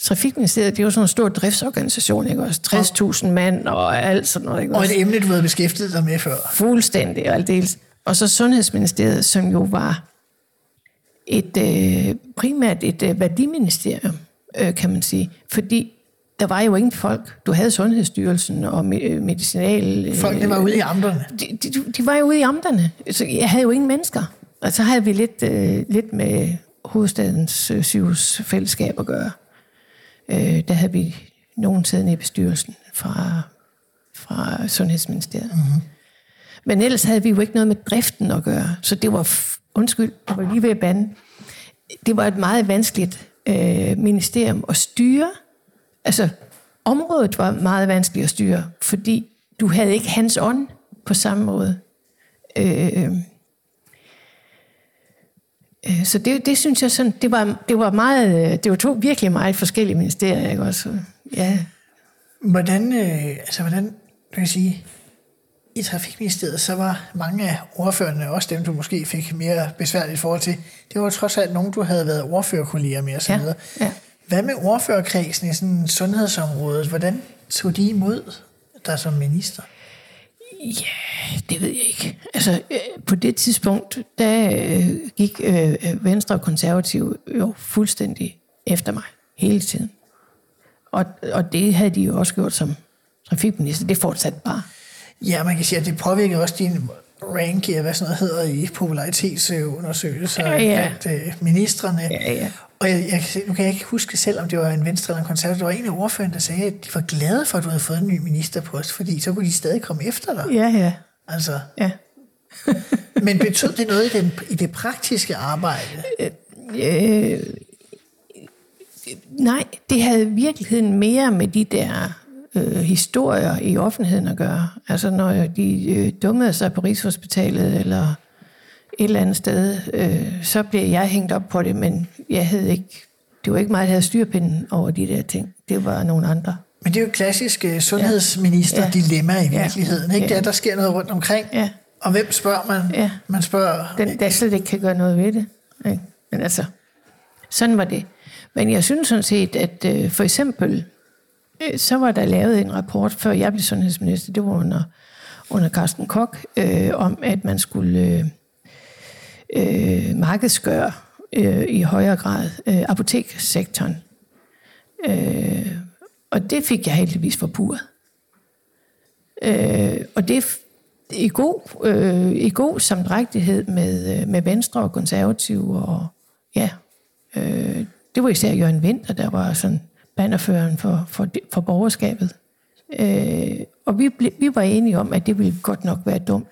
B: Trafikministeriet, det er jo sådan en stor driftsorganisation, ikke også? 60.000 mand og alt sådan noget, ikke
A: og
B: også?
A: et emne, du havde beskæftiget dig med før.
B: Fuldstændig og aldeles. Og så Sundhedsministeriet, som jo var et øh, primært et øh, værdiministerium, øh, kan man sige. Fordi der var jo ingen folk. Du havde Sundhedsstyrelsen og me- medicinal... Øh,
A: Folk, det var ude i amterne.
B: de, de, de var jo ude i amterne, så jeg havde jo ingen mennesker. Og så havde vi lidt, øh, lidt med hovedstadens øh, sygehusfællesskab at gøre. Øh, der havde vi nogen siddende i bestyrelsen fra, fra Sundhedsministeriet. Mm-hmm. Men ellers havde vi jo ikke noget med driften at gøre. Så det var, undskyld, jeg var lige ved at bande. Det var et meget vanskeligt øh, ministerium at styre. Altså, området var meget vanskeligt at styre, fordi du havde ikke hands on på samme måde. Øh, øh, så det, det synes jeg sådan, det var, det var meget, øh, det var to virkelig meget forskellige ministerier, ikke også? Ja.
A: Hvordan, øh, altså hvordan, kan jeg sige, i Trafikministeriet, så var mange af ordførerne, også dem, du måske fik mere besværligt forhold til, det var trods alt nogen, du havde været ordførerkolleger med osv.
B: Ja,
A: ja. Hvad med ordførerkredsen i sådan sundhedsområdet? Hvordan tog de imod dig som minister?
B: Ja, det ved jeg ikke. Altså, øh, på det tidspunkt, der øh, gik øh, Venstre og Konservative jo fuldstændig efter mig hele tiden. Og, og det havde de jo også gjort som trafikminister. Det fortsatte bare.
A: Ja, man kan sige, at det påvirkede også din rank, hvad sådan noget hedder i popularitetsundersøgelser
B: Ja, ja.
A: blandt øh, ministerne.
B: Ja, ja.
A: Og jeg, jeg, nu kan jeg ikke huske selv, om det var en venstre eller en konservativ. Der var en af ordførerne, der sagde, at de var glade for, at du havde fået en ny ministerpost, fordi så kunne de stadig komme efter dig.
B: Ja, ja.
A: Altså,
B: ja.
A: men betød det noget i, den, i det praktiske arbejde?
B: Øh, nej, det havde i virkeligheden mere med de der øh, historier i offentligheden at gøre. Altså når de øh, dummede sig på Rigshospitalet eller et eller andet sted, øh, så blev jeg hængt op på det, men jeg havde ikke, det var ikke mig, der havde styrpinden over de der ting. Det var nogle andre.
A: Men det er jo et klassisk uh, sundhedsminister-dilemma i
B: Ja.
A: virkeligheden. Ikke?
B: Ja.
A: Det er, der sker noget rundt omkring.
B: Ja.
A: Og hvem spørger man?
B: Ja.
A: Man spørger...
B: den, der slet ikke kan gøre noget ved det. Ikke? Men altså, sådan var det. Men jeg synes sådan set, at øh, for eksempel, øh, så var der lavet en rapport, før jeg blev sundhedsminister, det var under, under Carsten Koch, øh, om at man skulle øh, øh, markedsgøre øh, i højere grad øh, apoteksektoren. Øh, og det fik jeg heldigvis forpurret. Øh, og det i god, øh, i god samdrægtighed med, øh, med Venstre og Konservative, og ja, øh, det var især Jørgen Winter, der var sådan bannerføren for, for, for borgerskabet. Øh, og vi, ble, vi var enige om, at det ville godt nok være dumt.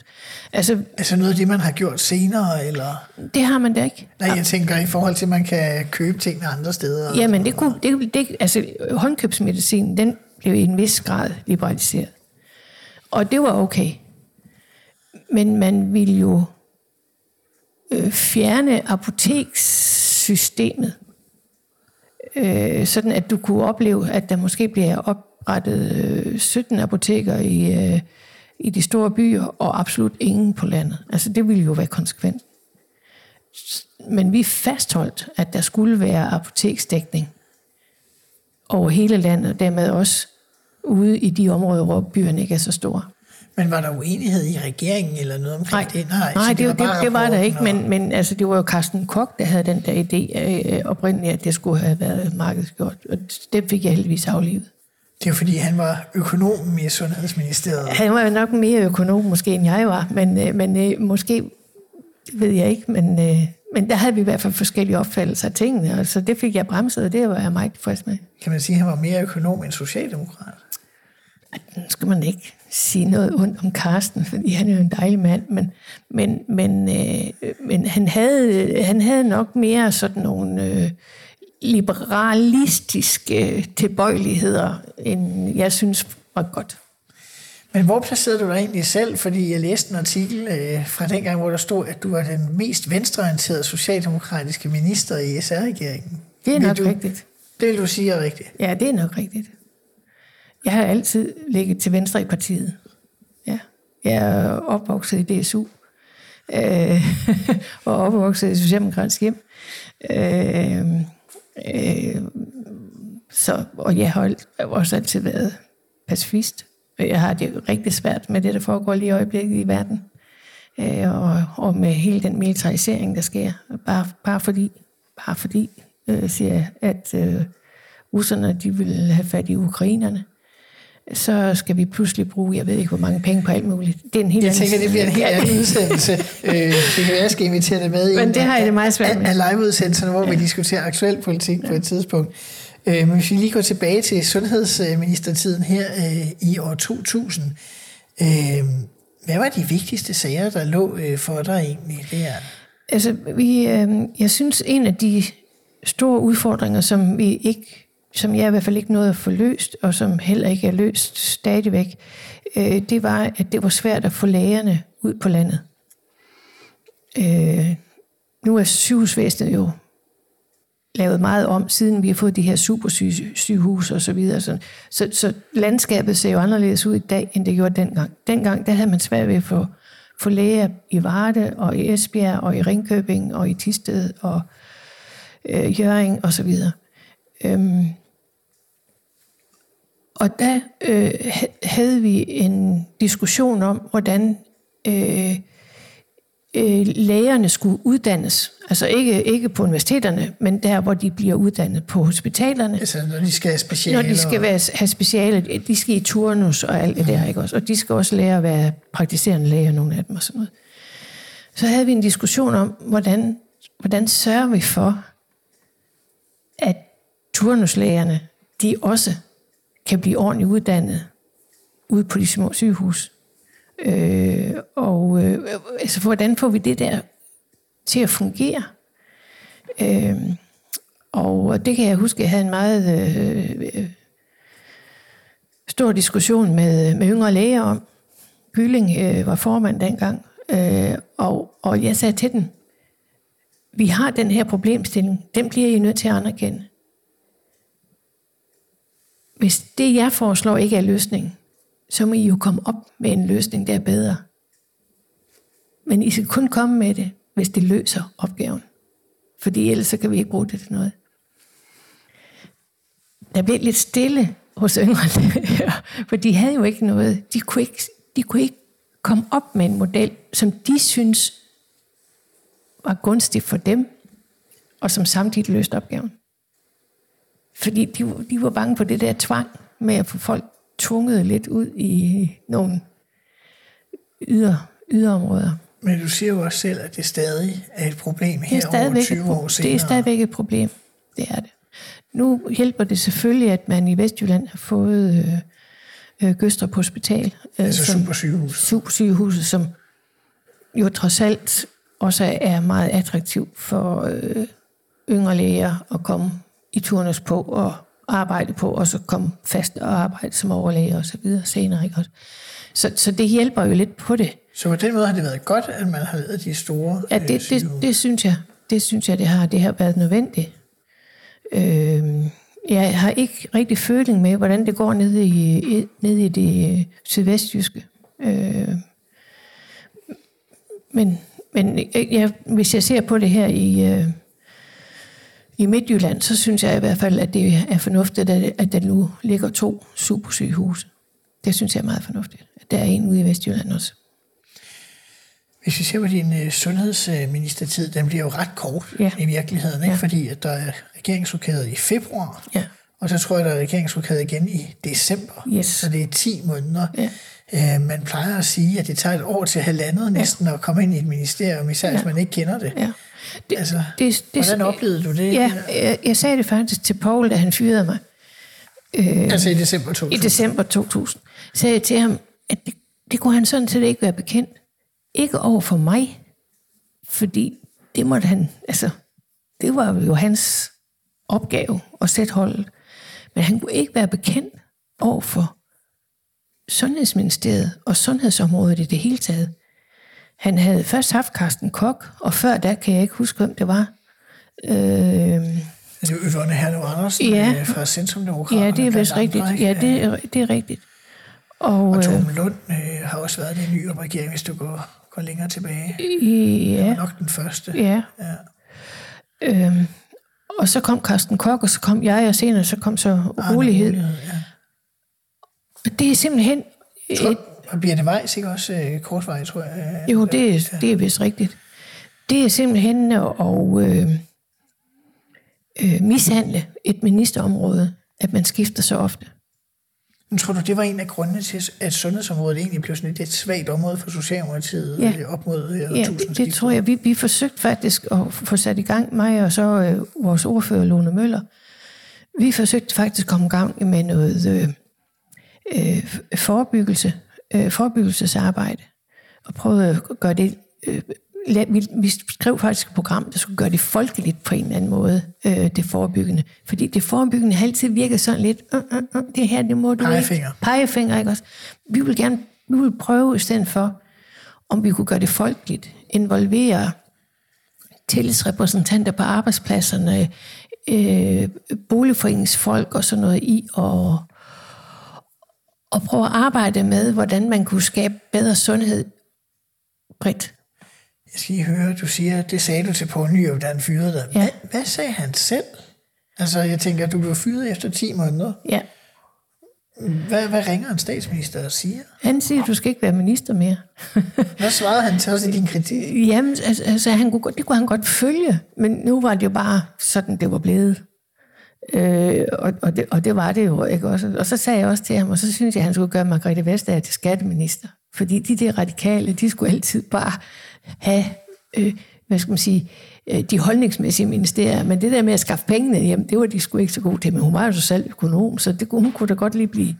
B: Altså,
A: Altså noget af det, man har gjort senere, eller...
B: det har man da ikke.
A: Nej, jeg tænker i forhold til, at man kan købe tingene andre steder.
B: Jamen, det kunne, det, det, altså, håndkøbsmedicin, den blev i en vis grad liberaliseret. Og det var okay. Men man ville jo øh, fjerne apotekssystemet, øh, sådan at du kunne opleve, at der måske bliver oprettet øh, 17 apoteker i, øh, i de store byer, og absolut ingen på landet. Altså, det ville jo være konsekvent. Men vi fastholdt, at der skulle være apoteksdækning over hele landet, og dermed også ude i de områder, hvor byerne ikke er så store.
A: Men var der uenighed i regeringen eller noget omkring det?
B: nej, nej det, det, det,
A: bare
B: det var der ikke,
A: og-
B: men, men altså, det var jo Carsten Koch, der havde den der idé øh, oprindeligt, at det skulle have været markedsgjort, og det fik jeg heldigvis aflivet.
A: Det er fordi, han var økonomen i Sundhedsministeriet.
B: Han var nok mere økonom måske, end jeg var, men, øh, men øh, måske, ved jeg ikke, men, øh, men der havde vi i hvert fald forskellige opfattelser af tingene, og så det fik jeg bremset, og det var jeg meget tilfreds med.
A: Kan man sige, at han var mere økonom end socialdemokrat?
B: nu skal man ikke sige noget ondt om Karsten, fordi han er jo en dejlig mand, men, men, men, øh, men han, havde, han havde nok mere sådan nogle øh, liberalistiske tilbøjeligheder, end jeg synes var godt.
A: Men hvor placerede du dig egentlig selv? Fordi jeg læste en artikel øh, fra dengang, hvor der stod, at du var den mest venstreorienterede socialdemokratiske minister i SR-regeringen.
B: Det er
A: Vil
B: nok
A: du,
B: rigtigt.
A: Det vil du sige er rigtigt.
B: Ja, det er nok rigtigt. Jeg har altid ligget til venstre i partiet. Ja. Jeg er opvokset i DSU. Øh, og opvokset i Socialdemokratisk hjem. Øh, øh, så, og jeg har også altid været pacifist. Og Jeg har det rigtig svært med det, der foregår lige i øjeblikket i verden. øh, og, og med hele den militarisering, der sker. Bare, bare fordi, bare fordi øh, siger jeg, at øh, russerne de vil have fat i ukrainerne, så skal vi pludselig bruge, jeg ved ikke hvor mange penge på alt muligt. Det er en helt
A: Jeg tænker, det bliver en helt anden udsendelse. øh, det kan være, jeg skal invitere dig med i
B: Men
A: en
B: det har jeg det meget svært med.
A: af liveudsendelserne, hvor vi diskuterer aktuel politik på et tidspunkt. Øh, men hvis vi lige går tilbage til sundhedsministertiden her øh, i år 2000. Øh, hvad var de vigtigste sager, der lå øh, for dig egentlig der?
B: Altså, vi, øh, jeg synes, en af de store udfordringer, som vi ikke, som jeg i hvert fald ikke nåede at få løst, og som heller ikke er løst stadigvæk, øh, det var, at det var svært at få lægerne ud på landet. Øh, nu er sygehusvæsenet jo lavet meget om, siden vi har fået de her supersygehus og så videre. Så, så, så landskabet ser jo anderledes ud i dag, end det gjorde dengang. Dengang der havde man svært ved at få, få læger i Varde, og i Esbjerg, og i Ringkøbing, og i Tisted, og øh, Jøring, og så videre. Øhm, og der øh, ha- havde vi en diskussion om, hvordan øh, øh, lægerne skulle uddannes. Altså ikke, ikke på universiteterne, men der, hvor de bliver uddannet på hospitalerne.
A: Altså, når de skal have speciale.
B: Når de skal være, have speciale, de skal i turnus og alt det der, ikke også? Og de skal også lære at være praktiserende læger, nogle af dem og sådan noget. Så havde vi en diskussion om, hvordan, hvordan sørger vi for, at turnuslægerne, de også kan blive ordentligt uddannet ude på de små sygehus. Øh, og øh, altså, hvordan får vi det der til at fungere? Øh, og det kan jeg huske, jeg havde en meget øh, øh, stor diskussion med, med yngre læger om. Gylling øh, var formand dengang, øh, og, og jeg sagde til dem, vi har den her problemstilling, den bliver I nødt til at anerkende. Hvis det, jeg foreslår, ikke er løsningen, så må I jo komme op med en løsning, der er bedre. Men I skal kun komme med det, hvis det løser opgaven. Fordi ellers så kan vi ikke bruge det til noget. Der blev lidt stille hos yngre for de havde jo ikke noget. De kunne ikke, de kunne ikke komme op med en model, som de synes var gunstig for dem, og som samtidig løste opgaven. Fordi de, var- de var bange for det der tvang med at få folk tvunget lidt ud i nogle yder, yderområder.
A: Men du siger jo også selv, at det stadig er et problem
B: Det
A: her
B: er, stadigvæk
A: over
B: et,
A: 20 år senere.
B: det er stadigvæk et problem. Det er det. Nu hjælper det selvfølgelig, at man i Vestjylland har fået øh, øh, Gøstrup Hospital. Øh,
A: Altså
B: som-
A: supersygehus.
B: Supersygehuset, som jo trods alt også er meget attraktiv for øh, yngre læger at komme i turnus på og arbejde på, og så komme fast og arbejde som overlæge og så videre senere. Ikke? også? Så, så det hjælper jo lidt på det.
A: Så på den måde har det været godt, at man har lavet de store
B: Ja,
A: øh,
B: det, det, det, synes jeg, det synes jeg, det har, det har været nødvendigt. Øh, jeg har ikke rigtig føling med, hvordan det går nede i, i, nede i det øh, sydvestjyske. Øh, men men jeg, hvis jeg ser på det her i, øh, i Midtjylland, så synes jeg i hvert fald, at det er fornuftigt, at, at der nu ligger to supersygehuse. Det synes jeg er meget fornuftigt. Der er en ude i Vestjylland også.
A: Hvis vi ser på din øh, sundhedsministertid, den bliver jo ret kort
B: Ja.
A: i virkeligheden, ikke?
B: Ja.
A: fordi at der er regeringsrokadet i februar,
B: Ja.
A: og så tror jeg, der er regeringsrokadet igen i december.
B: Yes.
A: Så det er 10 måneder.
B: Ja.
A: Øh, man plejer at sige, at det tager et år til halvandet næsten at komme ind i et ministerium, især hvis man ikke kender det.
B: Ja. Det,
A: Altså,
B: det, det,
A: hvordan oplevede du det?
B: Ja, jeg, jeg sagde det faktisk til Paul, da han fyrede mig
A: Altså i december 2000.
B: i december 2000. Sagde jeg til ham, at det, det kunne han sådan set ikke være bekendt. Ikke over for mig, fordi det måtte han, altså, det var jo hans opgave at sætte holdet. Men han kunne ikke være bekendt over for Sundhedsministeriet og sundhedsområdet i det hele taget. Han havde først haft Carsten Kok, og før da kan jeg ikke huske, hvem det var. Øh,
A: Det er Yvonne Herlev Andersen
B: Ja.
A: øh, fra Centrumdemokraterne.
B: ja, det er vist
A: andre,
B: rigtigt.
A: ikke?
B: Ja, det er, det er rigtigt. Og,
A: Og
B: øh,
A: Torben Lund øh, har også været det nye regering, hvis du går, går længere tilbage.
B: ja,
A: Nok den første.
B: ja.
A: Ja.
B: Øhm, og så kom Carsten Kok, og så kom jeg, og senere så kom så rolighed.
A: Mulighed, ja.
B: Det er simpelthen...
A: Tror,
B: Et,
A: Og Birte Weiss, ikke også øh, kortvej, tror jeg.
B: Jo, det er, det er vist rigtigt. Det er simpelthen at øh, øh, mishandle et ministerområde, at man skifter så ofte.
A: Men tror du, det var en af grundene til, at sundhedsområdet egentlig blev sådan et, et svagt område for Socialdemokratiet
B: Ja.
A: øh, op mod øh,
B: Ja, det, det tror jeg. Vi, vi forsøgte faktisk at få sat i gang, mig og så øh, vores ordfører, Lone Møller. Vi forsøgte faktisk at komme i gang med noget øh, øh, forebyggelse, øh, forebyggelsesarbejde, og prøvede at gøre det... Øh, vi, vi skrev faktisk et program, der skulle gøre det folkeligt på en eller anden måde, øh, det forebyggende. Fordi det forebyggende har altid virket sådan lidt, øh, øh, øh, det her, det må du
A: Pegefinger.
B: ikke. Pegefinger, ikke også? Vi vil gerne vi vil prøve i stedet for, om vi kunne gøre det folkeligt, involvere tillidsrepræsentanter på arbejdspladserne, øh, boligforeningsfolk og sådan noget i, og, og prøve at arbejde med, hvordan man kunne skabe bedre sundhed bredt.
A: Jeg skal lige høre, du siger, det sagde du til Poul Nyrup, da han fyrede dig.
B: Ja.
A: Hvad, hvad sagde han selv? Altså, jeg tænker, du blev fyret efter 10 måneder.
B: Ja.
A: Hvad, hvad ringer en statsminister og siger?
B: Han siger, at du skal ikke være minister mere.
A: Hvad svarede han til os i din kritik?
B: Jamen, altså, altså han kunne, det kunne han godt følge, men nu var det jo bare sådan, det var blevet. Øh, og, og, det, og det var det jo, ikke også? Og så sagde jeg også til ham, og så synes jeg, at han skulle gøre Margrethe Vestager til skatteminister. Fordi de der radikale, de skulle altid bare have, øh, hvad skal man sige, øh, de holdningsmæssige ministerier. Men det der med at skaffe pengene hjem, det var de sgu ikke så gode til. Men hun var jo så selv økonom, så det, kunne- hun kunne da godt lige blive.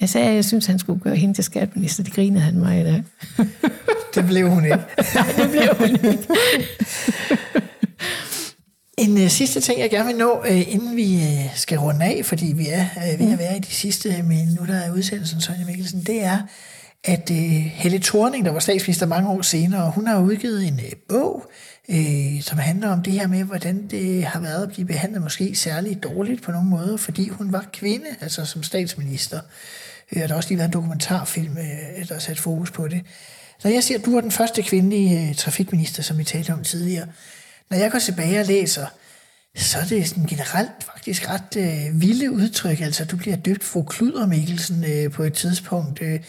B: Jeg sagde, at jeg synes, han skulle gøre hende til skatteminister. Det grinede han mig i dag.
A: Det blev hun ikke.
B: Nej, det blev hun ikke.
A: En øh, sidste ting, jeg gerne vil nå, øh, inden vi øh, skal runde af, fordi vi er øh, ved at være i de sidste minutter af udsendelsen, Sonja Mikkelsen, det er, at øh, Helle Thorning, der var statsminister mange år senere, hun har udgivet en øh, bog, øh, som handler om det her med, hvordan det har været at blive behandlet måske særligt dårligt på nogle måder, fordi hun var kvinde, altså som statsminister. Øh, og der har også lige været en dokumentarfilm, øh, der har sat fokus på det. Når jeg siger, at du er den første kvindelige øh, trafikminister, som vi talte om tidligere, når jeg går tilbage og læser, så er det sådan generelt faktisk ret øh, vilde udtryk. Altså, du bliver døbt fru Kluder Mikkelsen øh, på et tidspunkt. Øh,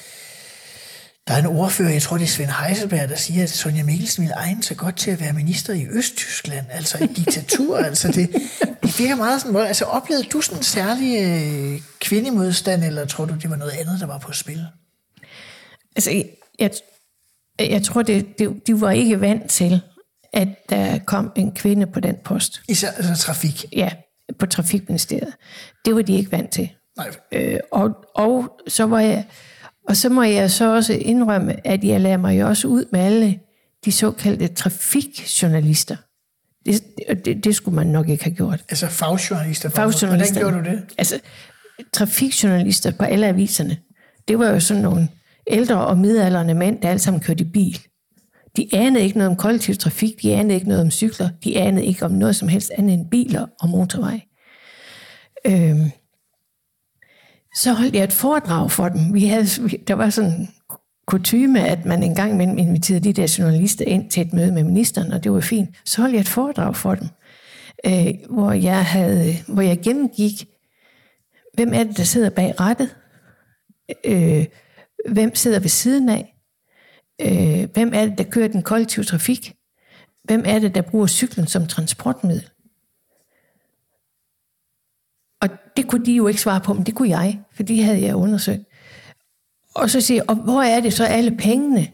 A: der er en ordfører, jeg tror det er Svend Heiselberg, der siger, at Sonja Mikkelsen ville egne sig godt til at være minister i Østtyskland, altså et diktatur. altså det, det virker meget sådan, hvor- altså oplevede du sådan en særlig øh, kvindemodstand, eller tror du, det var noget andet, der var på spil?
B: Altså, jeg, jeg tror, det, det, de var ikke vant til, at der kom en kvinde på den post.
A: Især altså trafik.
B: Ja, på Trafikministeriet. Det var de ikke vant til.
A: Nej,
B: Øh, og, og så var jeg, og så må jeg så også indrømme, at jeg lader mig jo også ud med alle de såkaldte trafikjournalister. Det, det, det skulle man nok ikke have gjort.
A: altså fagjournalister.
B: Fagjournalister.
A: Hvordan gjorde du det?
B: Altså, trafikjournalister på alle aviserne, det var jo sådan nogle ældre og midaldrende mænd, der alle sammen kørte i bil. De anede ikke noget om kollektiv trafik, de anede ikke noget om cykler, de anede ikke om noget som helst andet end biler og motorvej. Øhm, så holdt jeg et foredrag for dem. Vi havde, der var sådan en kutyme, at man en gang imellem inviterede de der journalister ind til et møde med ministeren, og det var fint. Så holdt jeg et foredrag for dem, øh, hvor, jeg havde, hvor jeg gennemgik, hvem er det, der sidder bag rattet? Øh, hvem sidder ved siden af? Øh, hvem er det, der kører den kollektive trafik? Hvem er det, der bruger cyklen som transportmiddel? Og det kunne de jo ikke svare på, men det kunne jeg, for det havde jeg undersøgt. Og så siger jeg, og hvor er det så alle pengene?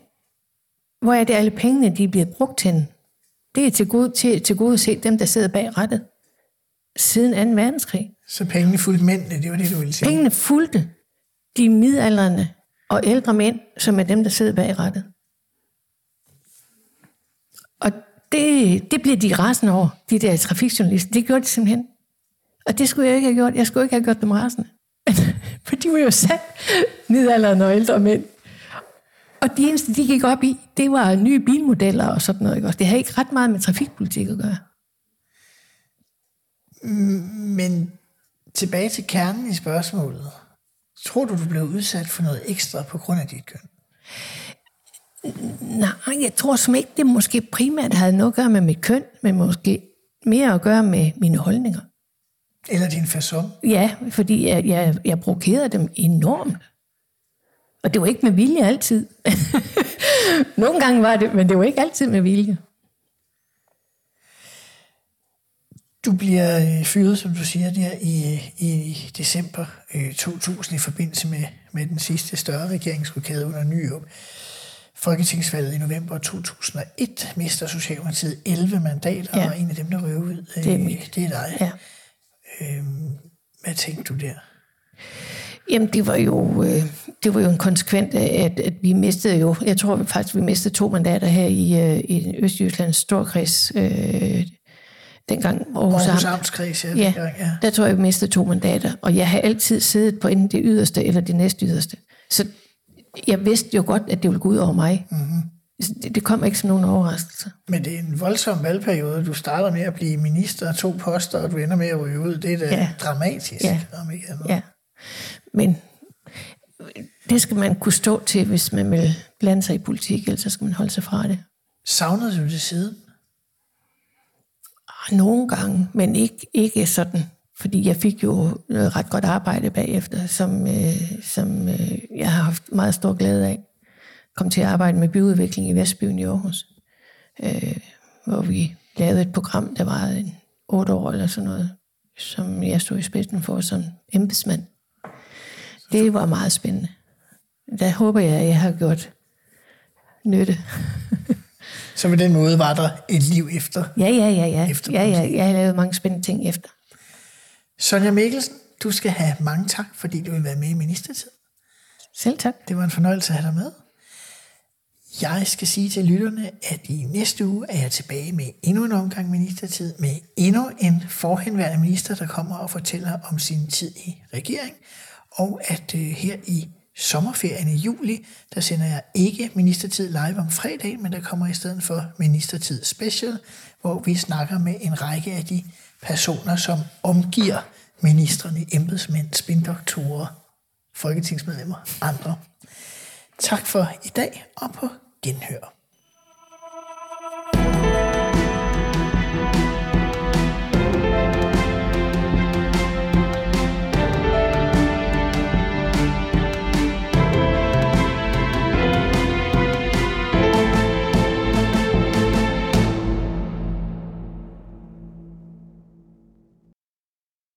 B: Hvor er det alle pengene, de er blevet brugt til? Det er til gode, til, til gode se dem, der sidder bag rettet. Siden 2. verdenskrig.
A: Så pengene fulgte mændene, det var det, du ville sige.
B: Pengene fulgte de midaldrende og ældre mænd, som er dem, der sidder bag rettet. Og det, det bliver de rasende over, de der trafikjournalister. Det gjorde de simpelthen. Og det skulle jeg ikke have gjort. Jeg skulle ikke have gjort dem rasende. For de var jo sat midaldrende og ældre mænd. Og de eneste, de gik op i, det var nye bilmodeller og sådan noget. Ikke? også? Det har ikke ret meget med trafikpolitik at gøre.
A: Men tilbage til kernen i spørgsmålet. Tror du, du blev udsat for noget ekstra på grund af dit køn?
B: Nej, jeg tror som ikke, det måske primært havde noget at gøre med mit køn, men måske mere at gøre med mine holdninger.
A: Eller din façon?
B: Ja, fordi jeg, jeg, jeg provokerede dem enormt. Og det var ikke med vilje altid. Nogle gange var det, men det var ikke altid med vilje.
A: Du bliver øh, fyret, som du siger, der i, i december øh, 2000 i forbindelse med, med den sidste større regeringsrokade under Nyrup. Folketingsvalget i november 2001 mister Socialdemokratiet 11 mandater,
B: Ja.
A: og en af dem, der røver ud, øh,
B: Det er mit.
A: det er dig.
B: Ja.
A: Øhm, hvad tænkte du der?
B: Jamen, det var jo, øh, det var jo en konsekvent af, at, at vi mistede jo, jeg tror faktisk, vi mistede to mandater her i, øh, i Østjyllands Storkreds, øh, dengang Aarhus,
A: Aarhus
B: Amt.
A: Amtskreds, ja.
B: Ja,
A: ja.
B: der tror jeg, vi mistede to mandater, og jeg har altid siddet på enten det yderste eller det næst yderste. Så jeg vidste jo godt, at det ville gå ud over mig. Mm-hmm. Det, det kom ikke som nogen overraskelse.
A: Men det er en voldsom valgperiode. Du starter med at blive minister af to poster, og du ender med at ryge ud. Det er da
B: Ja.
A: dramatisk,
B: Ja.
A: om ikke andet.
B: Ja. Men det skal man kunne stå til, hvis man vil blande sig i politik, ellers så skal man holde sig fra det.
A: Savnede du det siden?
B: Ah, Nogle gange, men ikke, ikke sådan. Fordi jeg fik jo noget ret godt arbejde bagefter, som, øh, som øh, jeg har haft meget stor glæde af. Kom til at arbejde med byudvikling i Vestbyen i Aarhus, øh, hvor vi lavede et program, der var en otte år eller sådan noget, som jeg stod i spidsen for som embedsmand. Det var meget spændende. Der håber jeg, at jeg har gjort nytte.
A: Så på den måde var der et liv efter.
B: Ja, ja, ja, ja.
A: Efter
B: ja, ja jeg har lavet mange spændende ting efter.
A: Sonja Mikkelsen, du skal have mange tak, fordi du vil være med i ministertid.
B: Selv tak.
A: Det var en fornøjelse at have dig med. Jeg skal sige til lytterne, at i næste uge er jeg tilbage med endnu en omgang ministertid, med endnu en forhenværende minister, der kommer og fortæller om sin tid i regering, og at øh, her i sommerferien i juli, der sender jeg ikke ministertid live om fredag, men der kommer i stedet for ministertid special, hvor vi snakker med en række af de personer, som omgiver ministerne, embedsmænd, spindoktorer, folketingsmedlemmer, andre. Tak for i dag, og på genhør.